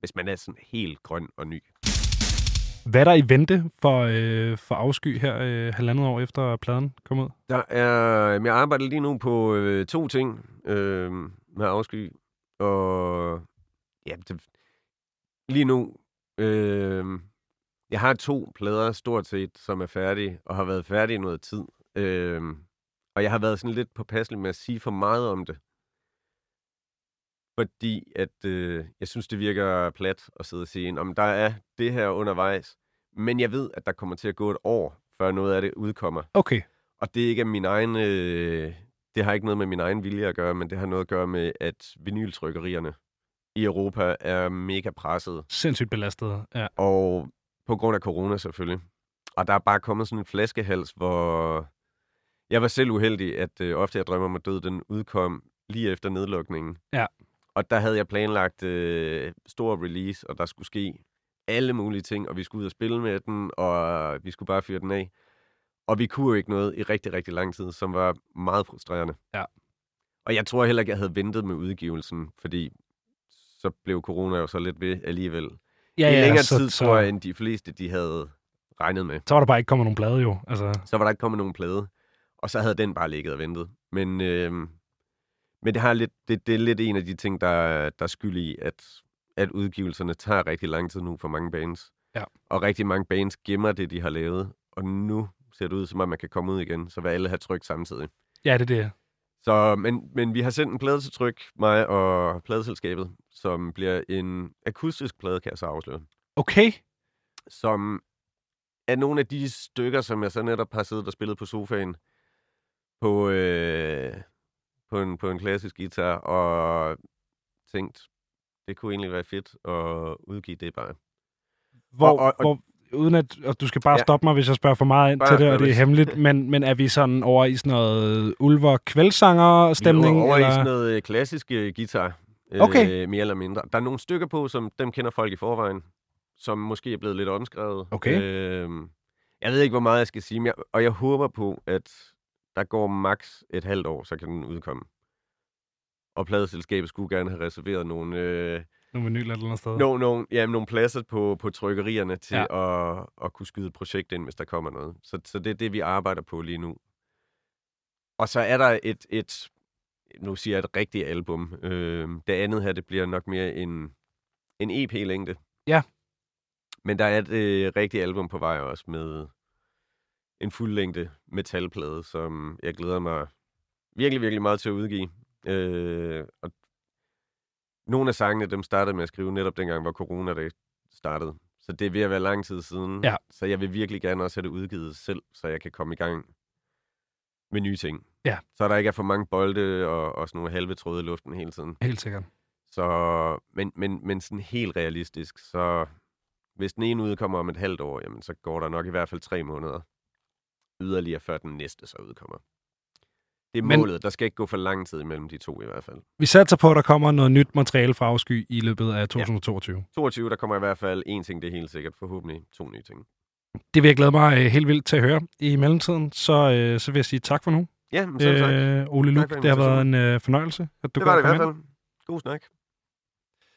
Hvis man er sådan helt grøn og ny. Hvad er der i vente for, øh, for afsky her øh, halvandet år efter pladen kom ud? Der er, jeg arbejder lige nu på øh, to ting øh, med afsky. Og ja, det, lige nu, øh, jeg har to plader stort set, som er færdige, og har været færdige i noget tid. Øh, og jeg har været sådan lidt påpasselig med at sige for meget om det. Fordi at øh, jeg synes, det virker plat at sidde og sige, om der er det her undervejs. Men jeg ved, at der kommer til at gå et år, før noget af det udkommer. Okay. Og det er ikke min egen... Øh, det har ikke noget med min egen vilje at gøre, men det har noget at gøre med, at vinyltrykkerierne i Europa er mega presset. Sindssygt belastet. Ja. Og på grund af corona selvfølgelig. Og der er bare kommet sådan en flaskehals, hvor... Jeg var selv uheldig, at øh, ofte jeg drømmer om at død, den udkom lige efter nedlukningen. Ja. Og der havde jeg planlagt øh, stor release, og der skulle ske alle mulige ting, og vi skulle ud og spille med den, og vi skulle bare fyre den af. Og vi kunne jo ikke noget i rigtig, rigtig lang tid, som var meget frustrerende. Ja. Og jeg tror heller ikke, jeg havde ventet med udgivelsen, fordi så blev corona jo så lidt ved alligevel. Ja, I ja, længere så, tid, så, tror jeg, end de fleste, de havde regnet med. så var der bare ikke kommet nogen blade jo. Altså, Så var der ikke kommet nogen plade, og så havde den bare ligget og ventet. Men, øh, men det, har lidt, det, det er lidt en af de ting, der, der er skyld i, at, at udgivelserne tager rigtig lang tid nu for mange bands. Ja. Og rigtig mange bands gemmer det, de har lavet, og nu ser det ud, som om man kan komme ud igen, så vil alle have tryk samtidig. ja, det er det. Så, men, men vi har sendt en plade til tryk, mig og pladeselskabet, som bliver en akustisk plade, kan jeg så afsløre. Okay. Som er nogle af de stykker, som jeg så netop har siddet og spillet på sofaen på, øh, på, en, på en klassisk guitar, og tænkt, det kunne egentlig være fedt at udgive det bare. Hvor, Og- og- hvor, uden at, og du skal bare Ja. stoppe mig, hvis jeg spørger for meget ind Bare til det, og det er hemmeligt, men, men er vi sådan over i sådan noget ulver kvældsanger stemning Vi er over eller? i sådan noget øh, klassisk øh, guitar, øh, Okay. mere eller mindre. Der er nogle stykker på, som dem kender folk i forvejen, som måske er blevet lidt omskrevet. Okay. Øh, jeg ved ikke, hvor meget jeg skal sige, men jeg, og jeg håber på, at der går maks et halvt år, så kan den udkomme. Og pladeselskabet skulle gerne have reserveret nogle, øh, Nogle vinyl et eller andet sted. no, no, ja, nogle pladser på, på trykkerierne til ja. at, at kunne skyde et projekt ind, hvis der kommer noget. Så, så det er det, vi arbejder på lige nu. Og så er der et, et nu siger jeg et rigtigt album. Øh, det andet her, det bliver nok mere en, en EP-længde. Ja. Men der er et øh, rigtigt album på vej også med en fuldlængde metalplade, som jeg glæder mig virkelig, virkelig meget til at udgive. Øh, og nogle af sangene, dem startede med at skrive netop dengang, hvor corona det startede. Så det er ved at være lang tid siden. Ja. Så jeg vil virkelig gerne også have det udgivet selv, så jeg kan komme i gang med nye ting. Ja. Så der ikke er for mange bolde og, og sådan nogle halve tråde i luften hele tiden. Helt sikkert. Så, men, men, men sådan helt realistisk, så hvis den ene udkommer om et halvt år, jamen, så går der nok i hvert fald tre måneder yderligere, før den næste så udkommer. Det er Men- målet. Der skal ikke gå for lang tid imellem de to i hvert fald. Vi satser på, at der kommer noget nyt materiale fra Afsky i løbet af 2022. 22, der kommer i hvert fald en ting, det er helt sikkert. Forhåbentlig to nye ting. Det vil jeg glæde mig øh, helt vildt til at høre. I mellemtiden, så, øh, så vil jeg sige tak for nu. Ja, men selv tak. Øh, Ole for det har været en øh, fornøjelse, at du det var det i hvert ind. fald. God snak.